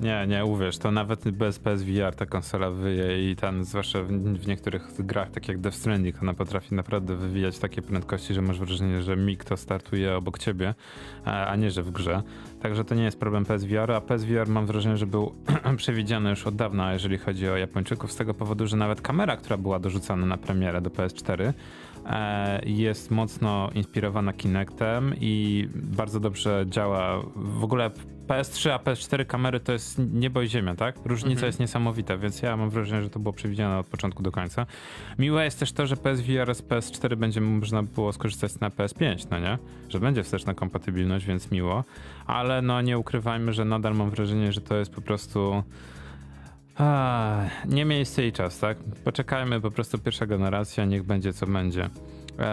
Nie, nie, uwierz, to nawet bez PSVR ta konsola wyje i tam, zwłaszcza w, w niektórych grach, tak jak Death Stranding, ona potrafi naprawdę wywijać takie prędkości, że masz wrażenie, że mig to startuje obok ciebie, a, a nie, że w grze. Także to nie jest problem PSVR, a PSVR mam wrażenie, że był przewidziany już od dawna, jeżeli chodzi o Japończyków, z tego powodu, że nawet kamera, która była dorzucana na premierę do PS4, e, jest mocno inspirowana Kinectem i bardzo dobrze działa. W ogóle PS3 a PS4 kamery to jest niebo i ziemia, tak? Różnica Mhm. jest niesamowita, więc ja mam wrażenie, że to było przewidziane od początku do końca. Miłe jest też to, że PSVR z PS4 będzie można było skorzystać na PS5, no nie? Że będzie wsteczna kompatybilność, więc miło. Ale no nie ukrywajmy, że nadal mam wrażenie, że to jest po prostu... A, nie miejsce i czas, tak? Poczekajmy, po prostu pierwsza generacja, niech będzie co będzie. E,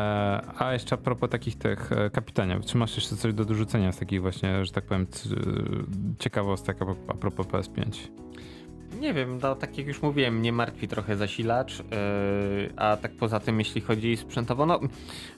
a jeszcze a propos takich tych e, kapitania, czy masz jeszcze coś do dorzucenia z takich właśnie, że tak powiem, c- ciekawostek a propos PS5? Nie wiem, no, tak jak już mówiłem, mnie martwi trochę zasilacz, yy, a tak poza tym, jeśli chodzi sprzętowo, no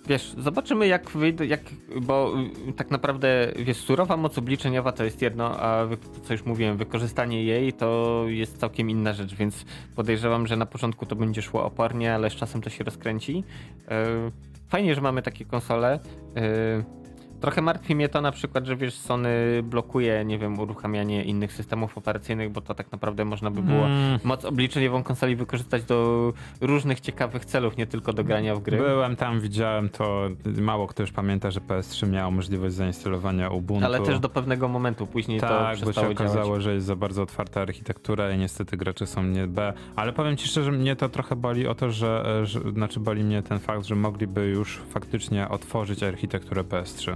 wiesz, zobaczymy jak wyjdę, jak, bo y, tak naprawdę, wiesz, surowa moc obliczeniowa to jest jedno, a wy, co już mówiłem, wykorzystanie jej to jest całkiem inna rzecz, więc podejrzewam, że na początku to będzie szło opornie, ale z czasem to się rozkręci. Yy, fajnie, że mamy takie konsole. Yy, Trochę martwi mnie to na przykład, że wiesz, Sony blokuje, nie wiem, uruchamianie innych systemów operacyjnych, bo to tak naprawdę można by było Mm, moc obliczeniową konsoli wykorzystać do różnych ciekawych celów, nie tylko do grania w gry. Byłem tam, widziałem to. Mało kto już pamięta, że PS3 miało możliwość zainstalowania Ubuntu. Ale też do pewnego momentu, później to Tak, bo się przestało okazało, działać. że jest za bardzo otwarta architektura i niestety gracze są nie B. Ale powiem ci szczerze, mnie to trochę boli o to, że, e, że znaczy boli mnie ten fakt, że mogliby już faktycznie otworzyć architekturę PS3.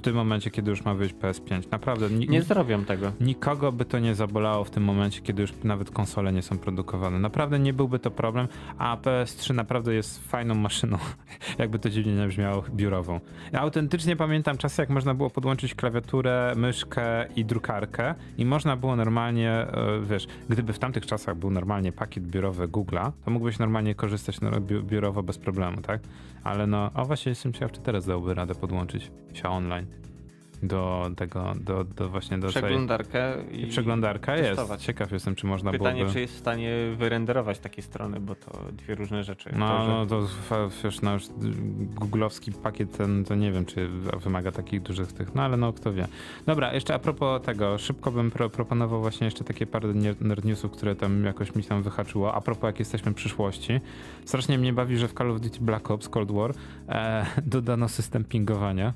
W tym momencie, kiedy już ma wyjść PS5. Naprawdę, ni- Nie zrobią tego. Nikogo by to nie zabolało w tym momencie, kiedy już nawet konsole nie są produkowane. Naprawdę nie byłby to problem, a PS3 naprawdę jest fajną maszyną, jakby to dziwnie nie brzmiało, biurową. Ja autentycznie pamiętam czasy, jak można było podłączyć klawiaturę, myszkę i drukarkę i można było normalnie, e, wiesz, gdyby w tamtych czasach był normalnie pakiet biurowy Google'a, to mógłbyś normalnie korzystać no, bi- biurowo bez problemu, tak? Ale no, a właśnie jestem ciekaw, czy teraz dałby radę podłączyć się online. Do tego, do, do właśnie do Przeglądarkę tej... i, Przeglądarka testować. jest. Ciekaw jestem, czy można Pytanie, byłoby... czy jest w stanie wyrenderować takie strony, bo to dwie różne rzeczy. No, to, że... no to wiesz, no już googlowski pakiet ten, to nie wiem, czy wymaga takich dużych tych, no ale no kto wie. Dobra, jeszcze a propos tego, szybko bym pro, proponował właśnie jeszcze takie parę nerd newsów, które tam jakoś mi tam wyhaczyło. A propos, jak jesteśmy w przyszłości. Strasznie mnie bawi, że w Call of Duty Black Ops Cold War e, dodano system pingowania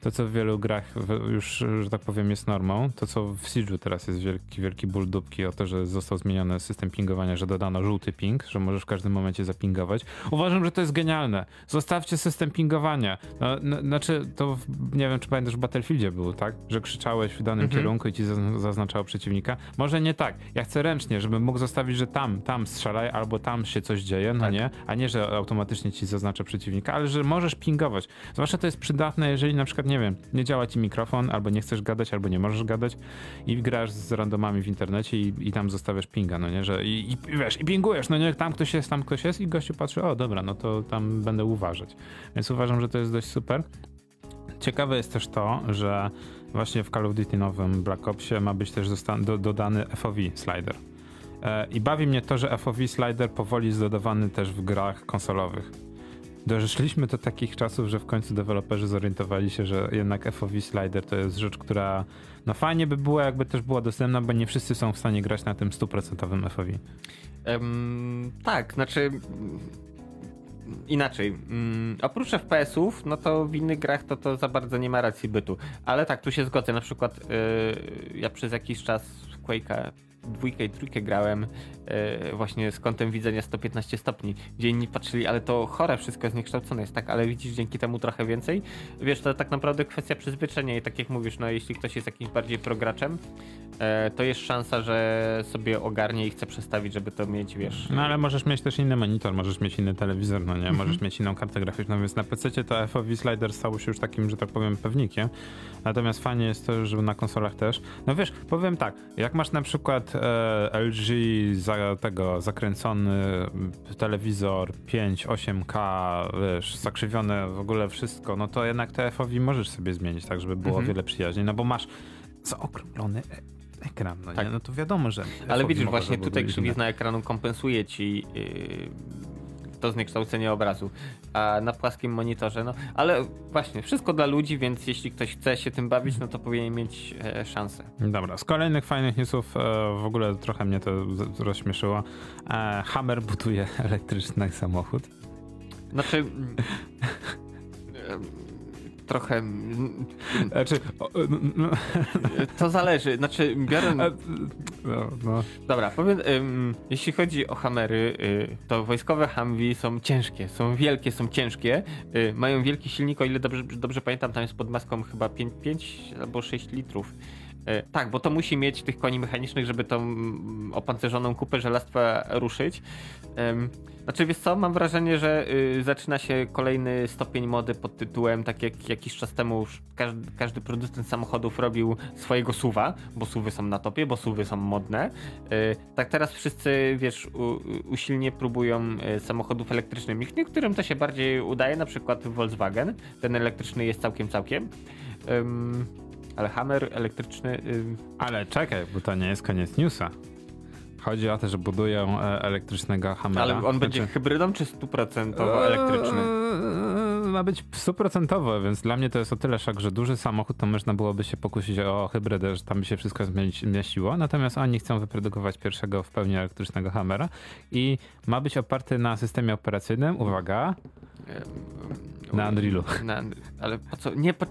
to, co w wielu grach już, że tak powiem, jest normą, to co w Siege'u teraz jest wielki, wielki ból dupki o to, że został zmieniony system pingowania, że dodano żółty ping, że możesz w każdym momencie zapingować. Uważam, że to jest genialne. Zostawcie system pingowania. No, znaczy, to nie wiem, czy pamiętasz, w Battlefieldzie był, tak? Że krzyczałeś w danym mhm. kierunku i ci zaznaczało przeciwnika. Może nie tak. Ja chcę ręcznie, żebym mógł zostawić, że tam, tam strzelaj, albo tam się coś dzieje, no tak. nie? A nie, że automatycznie ci zaznacza przeciwnika, ale że możesz pingować. Zwłaszcza to jest przydatne, jeżeli na przykład nie wiem, nie działa ci mikrofon, albo nie chcesz gadać, albo nie możesz gadać i grasz z randomami w internecie i, i tam zostawiasz pinga, no nie, że i, i, wiesz, i pingujesz, no nie, tam ktoś jest, tam ktoś jest i gościu patrzy, o dobra, no to tam będę uważać. Więc uważam, że to jest dość super. Ciekawe jest też to, że właśnie w Call of Duty nowym Black Opsie ma być też do, dodany FOV slider. E, I bawi mnie to, że FOV slider powoli jest dodawany też w grach konsolowych doszliśmy do takich czasów, że w końcu deweloperzy zorientowali się, że jednak FOV slider to jest rzecz, która no fajnie by była, jakby też była dostępna, bo nie wszyscy są w stanie grać na tym stuprocentowym FOV. Um, tak, znaczy inaczej. Um, oprócz FPS-ów, no to w innych grach to, to za bardzo nie ma racji bytu. Ale tak, tu się zgodzę. Na przykład yy, ja przez jakiś czas Quake'a dwójkę i trójkę grałem e, właśnie z kątem widzenia 115 stopni, gdzie inni patrzyli, ale to chore wszystko zniekształcone jest, tak, ale widzisz dzięki temu trochę więcej. Wiesz, to tak naprawdę kwestia przyzwyczajenia i tak jak mówisz, no jeśli ktoś jest jakimś bardziej prograczem, e, to jest szansa, że sobie ogarnie i chce przestawić, żeby to mieć, wiesz. No ale możesz mieć też inny monitor, możesz mieć inny telewizor, no nie, mhm. możesz mieć inną kartę graficzną, więc na PC to FOV slider stało się już takim, że tak powiem, pewnikiem. Natomiast fajnie jest to, że na konsolach też. No wiesz, powiem tak, jak masz na przykład e, LG za, tego zakręcony telewizor 5, 8K, wiesz, zakrzywione w ogóle wszystko, no to jednak TF-owi możesz sobie zmienić tak, żeby było mhm. wiele przyjaźniej, no bo masz zaokrąglony e, ekran, no, tak. nie? no to wiadomo, że. Ale widzisz, właśnie tutaj krzywizna ekranu kompensuje ci yy, to zniekształcenie obrazu. A na płaskim monitorze, no ale właśnie, wszystko dla ludzi, więc jeśli ktoś chce się tym bawić, no to powinien mieć e, szansę. Dobra, z kolejnych fajnych newsów, e, w ogóle trochę mnie to rozśmieszyło. E, Hammer buduje elektryczny samochód. Znaczy. trochę. Znaczy. To zależy. Znaczy, biorę. No, no. Dobra, powiem, um, jeśli chodzi o hamery, y, to wojskowe Humvee są ciężkie, są wielkie, są ciężkie. Y, mają wielki silnik, o ile dobrze, dobrze pamiętam, tam jest pod maską chyba 5, 5 albo 6 litrów. Y, tak, bo to musi mieć tych koni mechanicznych, żeby tą mm, opancerzoną kupę żelastwa ruszyć. Znaczy, wiesz co, mam wrażenie, że y, zaczyna się kolejny stopień mody pod tytułem, tak jak jakiś czas temu każdy, każdy producent samochodów robił swojego suwa, bo suwy są na topie, bo suwy są modne. Y, tak teraz wszyscy, wiesz, usilnie próbują y, samochodów elektrycznych. Niektórym to się bardziej udaje, na przykład Volkswagen. Ten elektryczny jest całkiem, całkiem. Ale Hammer elektryczny... Ale czekaj, bo to nie jest koniec newsa. Chodzi o to, że budują e, elektrycznego Hammera. Ale on znaczy... będzie hybrydą czy stuprocentowo elektryczny? Eee, ma być stuprocentowo, więc dla mnie to jest o tyle szok, że duży samochód to można byłoby się pokusić o hybrydę, że tam by się wszystko zmieściło. Natomiast oni chcą wyprodukować pierwszego w pełni elektrycznego Hammera i ma być oparty na systemie operacyjnym, uwaga, na Unrealu. Na, ale po co? Nie po...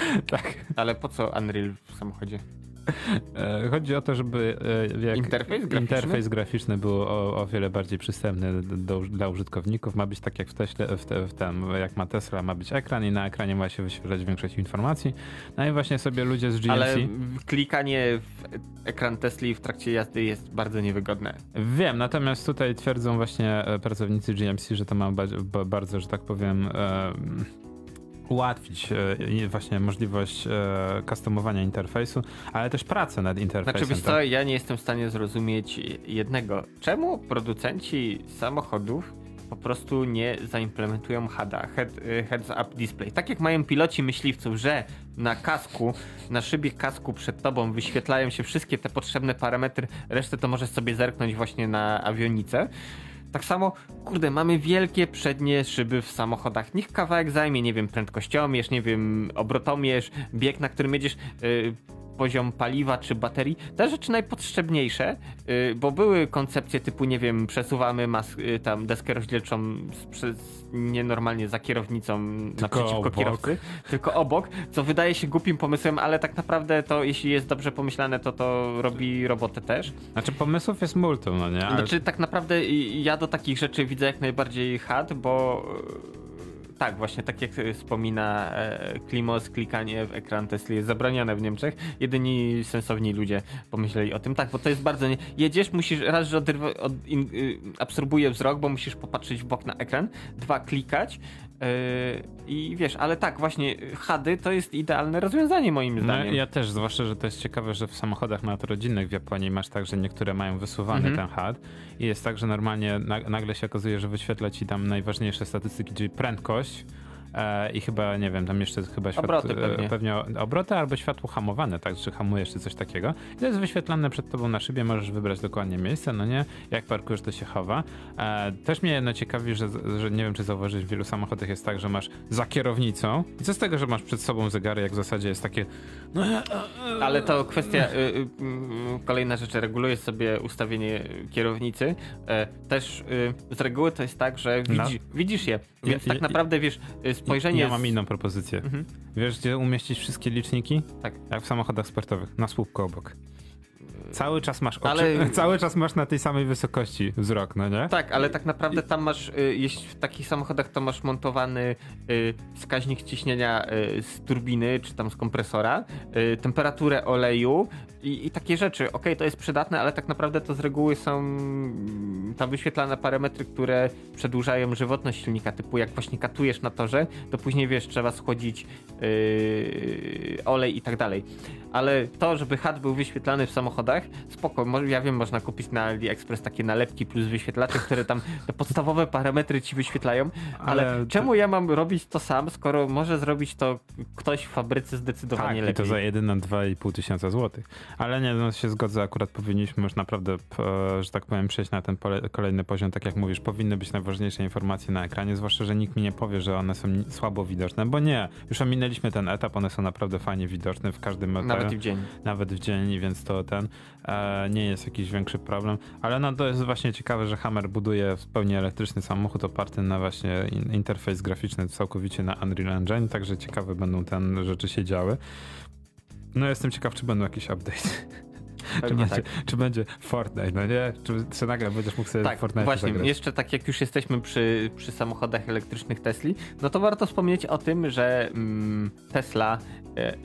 tak. Ale po co Unreal w samochodzie? E, chodzi o to, żeby e, interfejs graficzny, interfejs graficzny był o, o wiele bardziej przystępny do, dla użytkowników. Ma być tak jak w, Tesla, w, te, w tem, jak ma Tesla, ma być ekran i na ekranie ma się wyświetlać większość informacji. No i właśnie sobie ludzie z GMC... Ale klikanie w ekran Tesla w trakcie jazdy jest bardzo niewygodne. Wiem, natomiast tutaj twierdzą właśnie e, pracownicy GMC, że to ma bardzo, że tak powiem ułatwić e, właśnie możliwość e, customowania interfejsu, ale też pracę nad interfejsem. Znaczy, wiesz co, ja nie jestem w stanie zrozumieć jednego. Czemu producenci samochodów po prostu nie zaimplementują HUD-a, head, Heads Up Display. Tak jak mają piloci myśliwców, że na kasku, na szybie kasku przed tobą wyświetlają się wszystkie te potrzebne parametry, resztę to możesz sobie zerknąć właśnie na awionicę. Tak samo, kurde, mamy wielkie przednie szyby w samochodach. Niech kawałek zajmie, nie wiem, prędkościomierz, nie wiem, obrotomierz, bieg, na którym jedziesz. Yy, poziom paliwa czy baterii, te rzeczy najpotrzebniejsze, yy, bo były koncepcje typu, nie wiem, przesuwamy mas- yy, tam deskę rozdzielczą przez nienormalnie za kierownicą tylko naprzeciwko obok. kierowcy, tylko obok, co wydaje się głupim pomysłem, ale tak naprawdę to, jeśli jest dobrze pomyślane, to to robi robotę też. Znaczy pomysłów jest multum, no nie? Ale... Znaczy tak naprawdę ja do takich rzeczy widzę jak najbardziej had, bo tak, właśnie tak jak wspomina e, Klimos, klikanie w ekran Tesla jest zabraniane w Niemczech. Jedyni sensowni ludzie pomyśleli o tym. Tak, bo to jest bardzo nie... Jedziesz, musisz raz, że odrywa, od, in, y, absorbuje wzrok, bo musisz popatrzeć w bok na ekran. Dwa, klikać. Yy, I wiesz, ale tak, właśnie HUDy to jest idealne rozwiązanie moim no, zdaniem. No, ja też, zwłaszcza, że to jest ciekawe, że w samochodach narodzinnych w Japonii masz tak, że niektóre mają wysuwany mhm. ten HUD i jest tak, że normalnie nagle się okazuje, że wyświetla ci tam najważniejsze statystyki, czyli prędkość, i chyba, nie wiem, tam jeszcze chyba światło, obroty pewnie. pewnie obroty albo światło hamowane, tak, czy hamujesz, czy coś takiego. I to jest wyświetlane przed tobą na szybie, możesz wybrać dokładnie miejsce, no nie, jak parkujesz, to się chowa. E, też mnie jedno ciekawi, że, że nie wiem, czy zauważyć, w wielu samochodach jest tak, że masz za kierownicą i co z tego, że masz przed sobą zegary, jak w zasadzie jest takie no, ale to kwestia, y, y, kolejna rzecz, regulujesz sobie ustawienie kierownicy. E, też y, z reguły to jest tak, że widzi, no. widzisz je, więc tak naprawdę wiesz, spojrzenie... Ja mam inną propozycję. Mhm. Wiesz, gdzie umieścić wszystkie liczniki? Tak. Jak w samochodach sportowych, na słupku obok. Cały czas masz oczy, ale... cały czas masz na tej samej wysokości wzrok, no nie? Tak, ale tak naprawdę tam masz, y, jeśli w takich samochodach to masz montowany y, wskaźnik ciśnienia y, z turbiny, czy tam z kompresora, temperaturę oleju i, i takie rzeczy. Ok, to jest przydatne, ale tak naprawdę to z reguły są mm, tam wyświetlane parametry, które przedłużają żywotność silnika, typu jak właśnie katujesz na torze, to później wiesz, trzeba schłodzić olej i tak dalej. Ale to, żeby HUD był wyświetlany w samochodach, spoko, ja wiem, można kupić na AliExpress takie nalepki plus wyświetlacze, które tam te podstawowe parametry ci wyświetlają, ale, ale czemu ja mam robić to sam, skoro może zrobić to ktoś w fabryce zdecydowanie tak, lepiej. i to za jedyne 2,5 tysiąca złotych. Ale nie, no się zgodzę, akurat powinniśmy już naprawdę, że tak powiem, przejść na ten kolejny poziom, tak jak mówisz, powinny być najważniejsze informacje na ekranie, zwłaszcza, że nikt mi nie powie, że one są słabo widoczne, bo nie, już ominęliśmy ten etap, one są naprawdę fajnie widoczne w każdym Nawet w dzień. Nawet w dzień, więc to ten e, nie jest jakiś większy problem, ale no to jest właśnie ciekawe, że Hammer buduje w pełni elektryczny samochód oparty na właśnie interfejs graficzny całkowicie na Unreal Engine, także ciekawe będą te rzeczy się działy. No jestem ciekaw, czy będą jakieś update. Czy będzie, tak. czy będzie Fortnite, no nie? Czy, czy nagle będziesz mógł sobie tak, Fortnite właśnie, zagrać? jeszcze tak jak już jesteśmy przy, przy samochodach elektrycznych Tesli, no to warto wspomnieć o tym, że mm, Tesla e, e,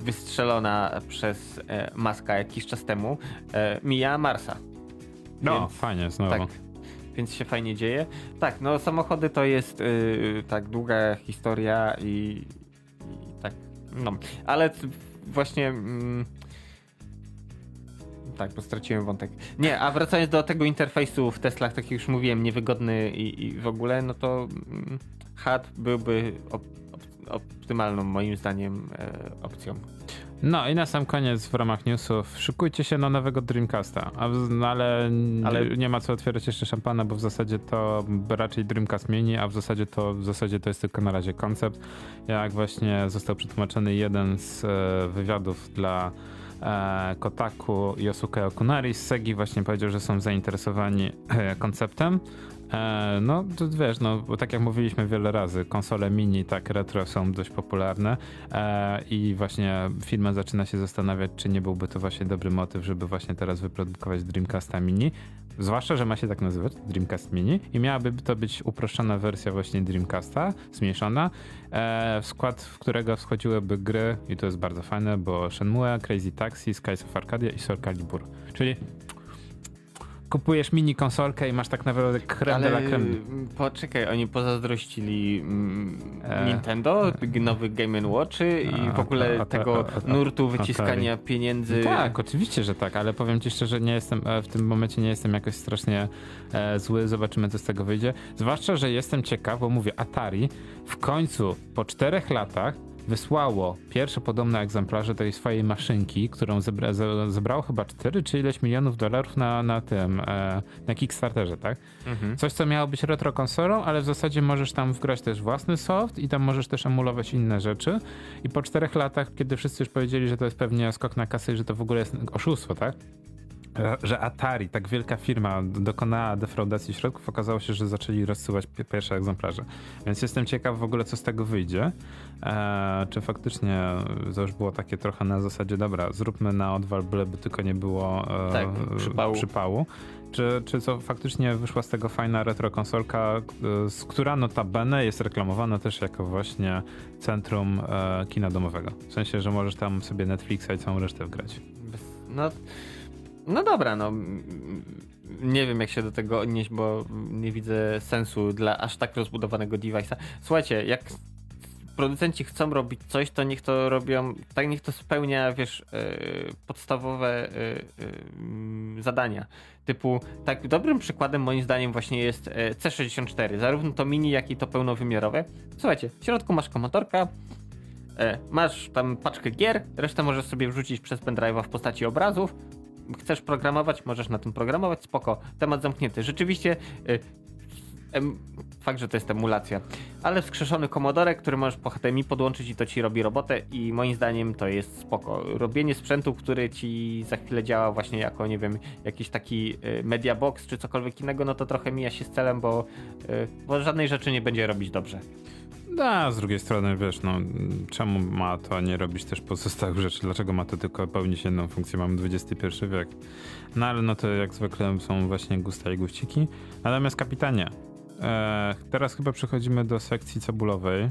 wystrzelona przez e, Maska jakiś czas temu e, mija Marsa. No, Więc, fajnie, znowu. Tak, więc się fajnie dzieje. Tak, no samochody to jest y, tak długa historia i, i, tak, no, ale właśnie... Mm, tak, bo straciłem wątek. Nie, a wracając do tego interfejsu w Teslach, tak jak już mówiłem, niewygodny i, i w ogóle, no to mm, HUD byłby optymalną moim zdaniem e, opcją. No i na sam koniec w ramach newsów szykujcie się na nowego Dreamcasta, w, no, ale, ale, nie ma co otwierać jeszcze szampana, bo w zasadzie to raczej Dreamcast mini, a w zasadzie to w zasadzie to jest tylko na razie koncept. Jak właśnie został przetłumaczony jeden z e, wywiadów dla e, Kotaku Yosuke Okunari z Segi właśnie powiedział, że są zainteresowani konceptem. E, no, to wiesz, no, bo tak jak mówiliśmy wiele razy, konsole mini, tak retro są dość popularne e, i właśnie firma zaczyna się zastanawiać, czy nie byłby to właśnie dobry motyw, żeby właśnie teraz wyprodukować Dreamcasta mini. Zwłaszcza, że ma się tak nazywać, Dreamcast Mini i miałaby to być uproszczona wersja właśnie Dreamcasta, zmniejszona, e, w skład w którego wchodziłyby gry i to jest bardzo fajne, bo Shenmue, Crazy Taxi, Skies of Arcadia i Soul Calibur. Czyli kupujesz mini konsolkę i masz tak naprawdę creme Ale de la creme. poczekaj, oni pozazdrościli mm, Nintendo, nowy Game Watchy i A, w ogóle a- a- tego nurtu wyciskania pieniędzy. Tak, oczywiście, że tak, ale powiem ci szczerze, nie jestem e, w tym momencie nie jestem jakoś strasznie e, zły. Zobaczymy, co z tego wyjdzie. Zwłaszcza, że jestem ciekaw, bo mówię, Atari w końcu po czterech latach wysłało pierwsze podobne egzemplarze tej swojej maszynki, którą zebra, ze- zebrało chyba 4 czy ileś milionów dolarów na, na tym, e, na Kickstarterze, tak? Mhm. Coś, co miało być retro konsolą, ale w zasadzie możesz tam wgrać też własny soft i tam możesz też emulować inne rzeczy. I po czterech latach, kiedy wszyscy już powiedzieli, że to jest pewnie skok na kasę i że to w ogóle jest oszustwo, tak? Że Atari, tak wielka firma, dokonała defraudacji środków, okazało się, że zaczęli rozsyłać pi- pierwsze egzemplarze. Więc jestem ciekaw w ogóle, co z tego wyjdzie. E, czy faktycznie to już było takie trochę na zasadzie, dobra, zróbmy na odwal, byleby tylko nie było e, Tak, przypału. przypału. Czy, czy co faktycznie wyszła z tego fajna retro konsolka, e, z która notabene jest reklamowana też jako właśnie centrum e, kina domowego. W sensie, że możesz tam sobie Netflixa i całą resztę wgrać. No, no dobra, no. Nie wiem, jak się do tego odnieść, bo nie widzę sensu dla aż tak rozbudowanego device'a. Słuchajcie, jak producenci chcą robić coś, to niech to robią, tak niech to spełnia, wiesz, e, podstawowe e, mm, zadania. Typu, tak dobrym przykładem moim zdaniem właśnie jest e, C64, zarówno to mini, jak i to pełnowymiarowe. Słuchajcie, w środku masz komotorka, E, masz tam paczkę gier, resztę możesz sobie wrzucić przez pendrive'a w postaci obrazów. Chcesz programować, możesz na tym programować, spoko. Temat zamknięty. Rzeczywiście e, em, fakt, że to jest emulacja, ale wskrzeszony komodorek, który możesz po HDMI podłączyć i to ci robi robotę i moim zdaniem to jest spoko. Robienie sprzętu, który ci za chwilę działa właśnie jako, nie wiem, jakiś taki e, media box czy cokolwiek innego, no to trochę mija się z celem, bo, e, bo żadnej rzeczy nie będzie robić dobrze. No, z drugiej strony, wiesz, no, czemu ma to nie robić też pozostałych rzeczy? Dlaczego ma to tylko pełnić jedną funkcję? Mamy XXI wiek. No, ale no to jak zwykle są właśnie gusta i guściki. Natomiast kapitanie, teraz chyba przechodzimy do sekcji cebulowej. E,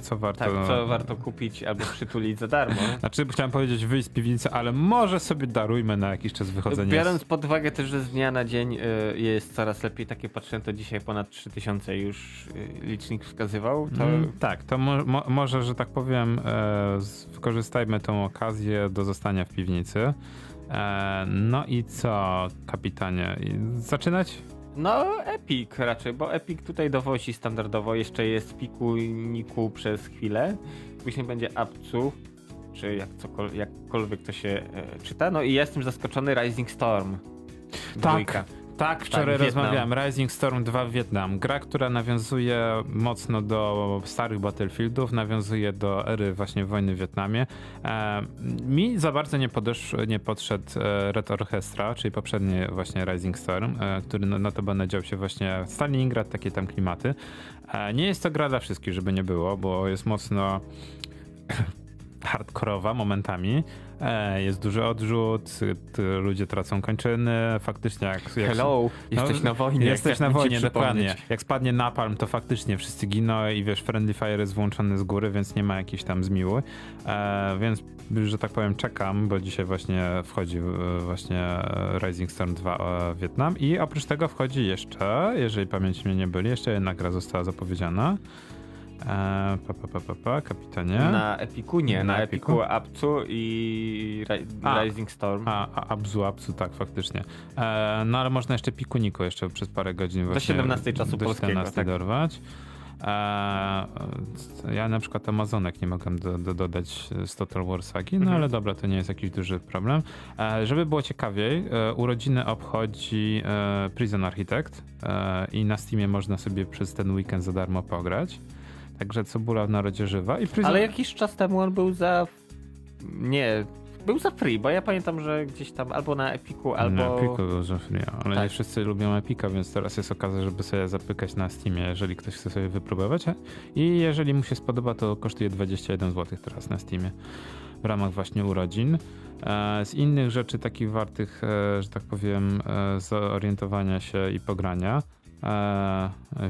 co warto... Tak, co warto kupić albo przytulić za darmo. Znaczy, chciałem powiedzieć wyjść z piwnicy, ale może sobie darujmy na jakiś czas wychodzenie. Biorąc pod uwagę też, że z dnia na dzień y, jest coraz lepiej, takie patrzę, to dzisiaj ponad 3000 już licznik wskazywał, to Mm, tak, to mo, mo, może, że tak powiem, e, wykorzystajmy tą okazję do zostania w piwnicy. E, no i co, kapitanie? Zaczynać? No Epic raczej, bo Epic tutaj dowozi standardowo, jeszcze jest Piku Niku przez chwilę, później będzie Apcu, czy jak cokol- jakkolwiek to się e, czyta, no i jestem zaskoczony Rising Storm. Dwójka. Tak, wczoraj Wietnam. rozmawiałem. Rising Storm 2 Wietnam. Gra, która nawiązuje mocno do starych Battlefieldów, nawiązuje do ery właśnie wojny w Wietnamie. E, mi za bardzo nie, podesz, nie podszedł e, Red Orchestra, czyli poprzedni właśnie Rising Storm, e, który no, notabene dział się właśnie Stalingrad, takie tam klimaty. E, nie jest to gra dla wszystkich, żeby nie było, bo jest mocno hardkorowa momentami. E, jest duży odrzut, ludzie tracą kończyny, faktycznie jak... jak Hello, jesteś no, na wojnie. Jesteś na wojnie, dokładnie. Jak spadnie napalm, to faktycznie wszyscy giną i wiesz, friendly fire jest włączony z góry, więc nie ma jakiejś tam zmiły. E, więc, że tak powiem, czekam, bo dzisiaj właśnie wchodzi właśnie Rising Storm 2 e, Wietnam i oprócz tego wchodzi jeszcze, jeżeli pamięć mnie nie byli, jeszcze jedna gra została zapowiedziana. Pa, pa, pa, pa, kapitanie. Na Epiku nie, Na na, Epiku? Epiku Apcu i A. Rising Storm. A, a Abzu, Abzu, tak, faktycznie. E, no ale można jeszcze Pikuniku jeszcze przez parę godzin Do właśnie 17 czasu do polskiego, 17 tak. dorwać. E, ja na przykład Amazonek nie mogłem do, do, dodać z Total War Sagi, no Mhm. ale dobra, to nie jest jakiś duży problem. E, żeby było ciekawiej, e, urodziny obchodzi e, Prison Architect e, i na Steamie można sobie przez ten weekend za darmo pograć. Także cebula w narodzie żywa. I. Ale jakiś czas temu on był za... Nie, był za free, bo ja pamiętam, że gdzieś tam albo na Epiku, albo... Na Epiku był za free, ale Tak. nie wszyscy lubią Epika, więc teraz jest okazja, żeby sobie zapykać na Steamie, jeżeli ktoś chce sobie wypróbować. I jeżeli mu się spodoba, to kosztuje 21 zł teraz na Steamie w ramach właśnie urodzin. E, Z innych rzeczy takich wartych, e, że tak powiem, e, zorientowania się i pogrania,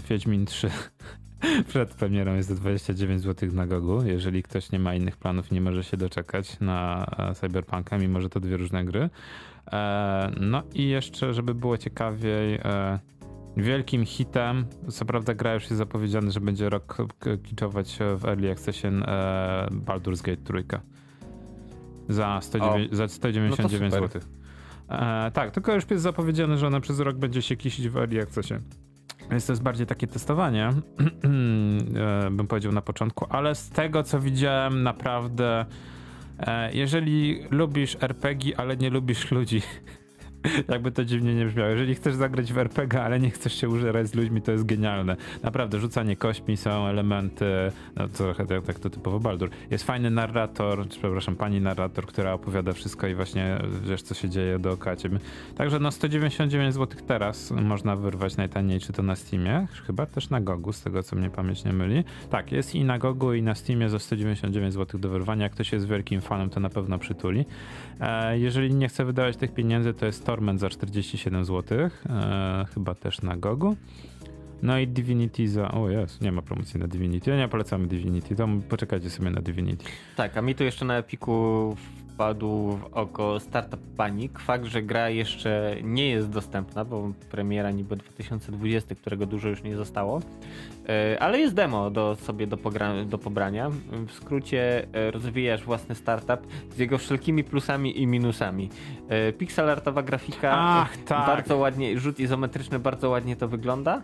Wiedźmin 3 Przed premierą jest 29 zł na Gogu. Jeżeli ktoś nie ma innych planów, nie może się doczekać na e, Cyberpunka, mimo że to dwie różne gry. E, no i jeszcze, żeby było ciekawiej, e, wielkim hitem, co prawda gra już jest zapowiedziany, że będzie rok kiczować w Early Accessie Baldur's Gate 3 za, 109, za 199 no zł. E, tak, tylko już jest zapowiedziane, że ona przez rok będzie się kisić w Early Accessie. Więc to jest bardziej takie testowanie, e, bym powiedział na początku, ale z tego co widziałem, naprawdę, e, jeżeli lubisz RPG, ale nie lubisz ludzi, Jakby to dziwnie nie brzmiało. Jeżeli chcesz zagrać w RPG, ale nie chcesz się użerać z ludźmi, to jest genialne. Naprawdę, rzucanie kośćmi są elementy, no trochę tak, tak to typowo Baldur. Jest fajny narrator, czy przepraszam, pani narrator, która opowiada wszystko i właśnie wiesz, co się dzieje dookoła ciebie. Także no 199 zł teraz można wyrwać najtaniej, czy to na Steamie, chyba też na Gogu, z tego co mnie pamięć nie myli. Tak, jest i na Gogu i na Steamie za 199 zł do wyrwania. Jak ktoś jest wielkim fanem, to na pewno przytuli. E, jeżeli nie chce wydawać tych pieniędzy, to jest Torment za 47 zł, e, chyba też na Gogu. No i Divinity za. O jest, nie ma promocji na Divinity. Ja nie polecamy Divinity, to poczekajcie sobie na Divinity. Tak, a mi tu jeszcze na Epiku wpadł w oko Startup Panic. Fakt, że gra jeszcze nie jest dostępna, bo premiera niby 2020, którego dużo już nie zostało. E, ale jest demo do, sobie do, do pobrania. W skrócie e, rozwijasz własny startup z jego wszelkimi plusami i minusami. E, pixelartowa grafika, Ach, tak. bardzo ładnie, rzut izometryczny, bardzo ładnie to wygląda.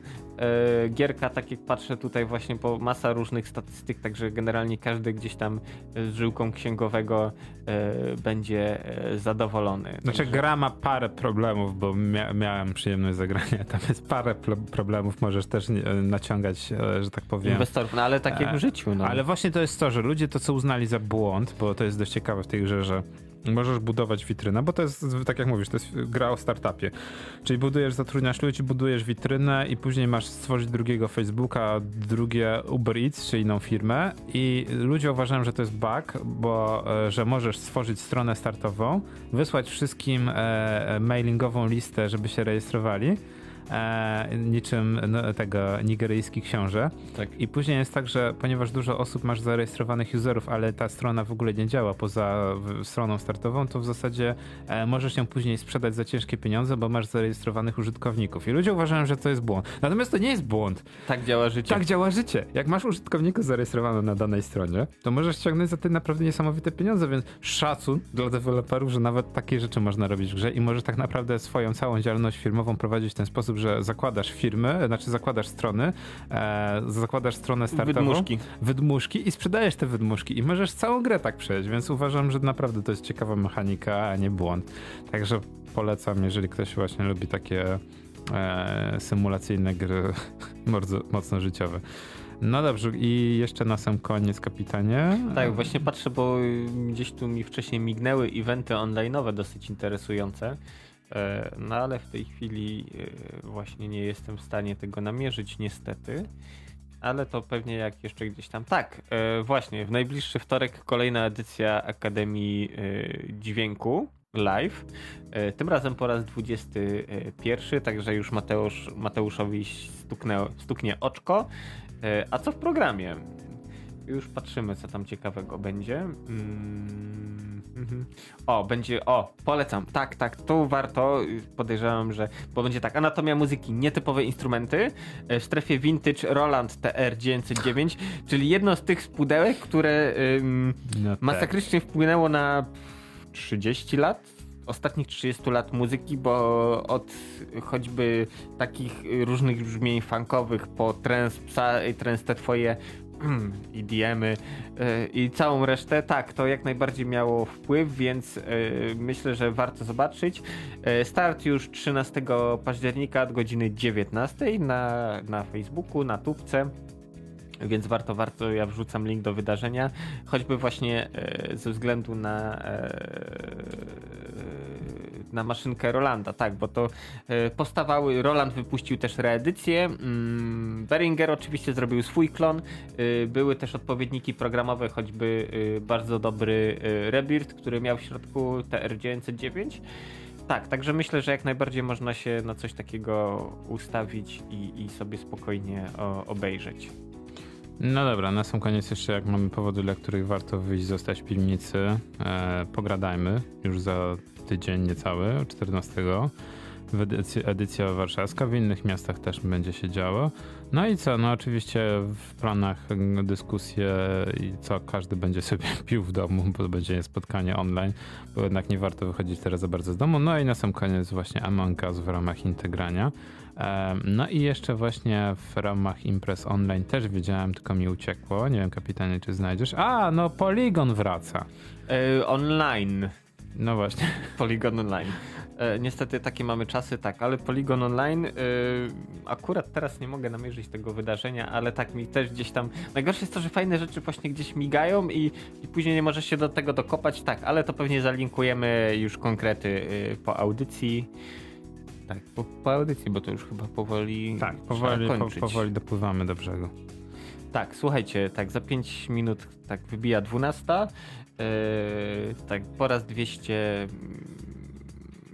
Gierka, tak jak patrzę tutaj właśnie po masa różnych statystyk, także generalnie każdy gdzieś tam z żyłką księgowego będzie zadowolony. Znaczy także... gra ma parę problemów, bo mia miałem przyjemność zagrania. Tam jest parę problemów, możesz też naciągać że tak powiem. Inwestorów, no ale tak jak w e, życiu. No. Ale właśnie to jest to, że ludzie to, co uznali za błąd, bo to jest dość ciekawe w tej grze, że możesz budować witrynę, bo to jest, tak jak mówisz, to jest gra o startupie. Czyli budujesz, zatrudniasz ludzi, budujesz witrynę i później masz stworzyć drugiego Facebooka, drugie Uber Eats, czy inną firmę i ludzie uważają, że to jest bug, bo e, że możesz stworzyć stronę startową, wysłać wszystkim mailingową listę, żeby się rejestrowali e, niczym no, tego nigeryjski książę. Tak. I później jest tak, że ponieważ dużo osób masz zarejestrowanych userów, ale ta strona w ogóle nie działa poza stroną startową, to w zasadzie e, możesz ją później sprzedać za ciężkie pieniądze, bo masz zarejestrowanych użytkowników. I ludzie uważają, że to jest błąd. Natomiast to nie jest błąd. Tak działa życie. Tak działa życie. Jak masz użytkowników zarejestrowanych na danej stronie, to możesz ściągnąć za te naprawdę niesamowite pieniądze, więc szacun dla deweloperów, że nawet takie rzeczy można robić w grze i możesz tak naprawdę swoją całą działalność firmową prowadzić w ten sposób, sposób, że zakładasz firmy, znaczy zakładasz strony, e, zakładasz stronę startową. Wydmuszki. Wydmuszki i sprzedajesz te wydmuszki i możesz całą grę tak przejść, więc uważam, że naprawdę to jest ciekawa mechanika, a nie błąd. Także polecam, jeżeli ktoś właśnie lubi takie e, symulacyjne gry bardzo mocno życiowe. No dobrze, i jeszcze na sam koniec, kapitanie. Tak, właśnie patrzę, bo gdzieś tu mi wcześniej mignęły eventy online'owe dosyć interesujące. E, no ale w tej chwili e, właśnie nie jestem w stanie tego namierzyć, niestety. Ale to pewnie jak jeszcze gdzieś tam. Tak, e, właśnie, w najbliższy wtorek kolejna edycja Akademii Dźwięku live. Tym razem po raz 21, także już Mateusz, Mateuszowi stuknę, stuknie oczko. A co w programie? Już patrzymy, co tam ciekawego będzie. Mm -hmm. O, będzie, o, polecam. Tak, tak, tu warto. Podejrzewam, że, bo będzie tak, anatomia muzyki, nietypowe instrumenty e, w strefie vintage Roland TR909, czyli jedno z tych pudełek, które ym, no tak. masakrycznie wpłynęło na 30 lat ostatnich 30 lat muzyki, bo od choćby takich różnych brzmień funkowych po trance te twoje EDM-y y, i całą resztę, tak, to jak najbardziej miało wpływ, więc y, myślę, że warto zobaczyć. Y, start już 13 października od godziny 19 na, na Facebooku, na tubce. Więc warto, warto, ja wrzucam link do wydarzenia, choćby właśnie ze względu na na maszynkę Rolanda, tak, bo to e, powstawały, Roland wypuścił też reedycję, mm, Behringer oczywiście zrobił swój klon, e, były też odpowiedniki programowe, choćby e, bardzo dobry Rebirth, który miał w środku TR909. Tak, także myślę, że jak najbardziej można się na coś takiego ustawić i, i sobie spokojnie o, obejrzeć. No dobra, na sam koniec jeszcze jak mamy powody, dla których warto wyjść, zostać w piwnicy, e, pogradajmy już za tydzień niecały, 14 w edycji, edycja warszawska, w innych miastach też będzie się działo. No i co, no oczywiście w planach dyskusje i co każdy będzie sobie pił w domu, bo będzie spotkanie online, bo jednak nie warto wychodzić teraz za bardzo z domu. No i na sam koniec właśnie Among Us w ramach integrania. No i jeszcze właśnie w ramach imprez online też widziałem, tylko mi uciekło. Nie wiem, kapitanie, czy znajdziesz. A, no Polygon wraca. Yy, online. No właśnie. Polygon online. E, niestety takie mamy czasy, tak, ale Polygon Online e, akurat teraz nie mogę namierzyć tego wydarzenia, ale tak mi też gdzieś tam. Najgorsze jest to, że fajne rzeczy właśnie gdzieś migają i, i później nie możesz się do tego dokopać, tak, ale to pewnie zalinkujemy już konkrety e, po audycji. Tak, po, po, audycji, bo to już chyba powoli. Tak, powoli, po, powoli dopływamy do brzegu. Tak, słuchajcie, tak za 5 minut tak wybija 12. Yy, tak, po raz 200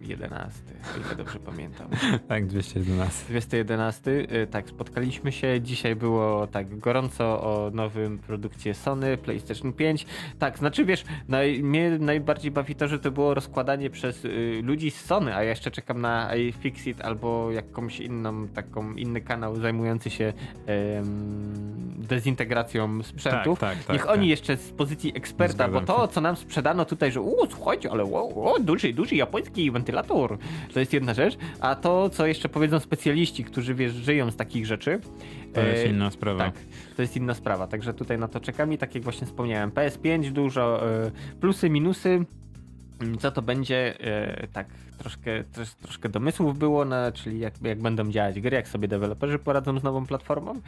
211, o ile dobrze pamiętam. tak, 211. 211, y, tak, spotkaliśmy się. Dzisiaj było tak gorąco o nowym produkcie Sony, PlayStation 5. Tak, znaczy wiesz, naj, mnie najbardziej bawi to, że to było rozkładanie przez y, ludzi z Sony, a ja jeszcze czekam na iFixit albo jakąś inną, taką inny kanał zajmujący się y, dezintegracją sprzętów. Tak, tak, tak, Niech oni tak. jeszcze z pozycji eksperta, Zgadzam bo to, co nam sprzedano tutaj, że u, słuchajcie, ale o, o, duży, duży japoński wentylator. To jest jedna rzecz. A to, co jeszcze powiedzą specjaliści, którzy wiesz, żyją z takich rzeczy. To jest e, inna sprawa. Tak, to jest inna sprawa. Także tutaj na to czekam i tak jak właśnie wspomniałem, PS5 dużo e, plusy, minusy. Co to będzie, e, tak troszkę, trosz, troszkę domysłów było, na, czyli jak, jak będą działać gry, jak sobie deweloperzy poradzą z nową platformą.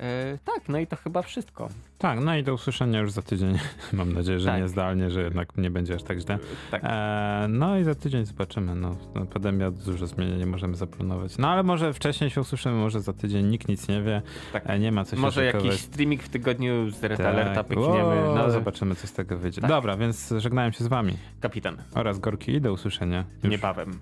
E, tak, no i to chyba wszystko. Tak, no i do usłyszenia już za tydzień. Mam nadzieję, że tak. nie zdalnie, że jednak nie będzie aż tak źle. Tak. E, no i za tydzień zobaczymy. No, no, pandemia dużo zmienia, nie możemy zaplanować. No ale może wcześniej się usłyszymy, może za tydzień nikt nic nie wie. Tak. E, nie ma co się Może jakiś streaming w tygodniu z Red tak. Alerta pykniemy. No zobaczymy, co z tego wyjdzie. Tak. Dobra, więc żegnałem się z wami. Kapitan. Oraz Gorki i do usłyszenia. Już. Niebawem.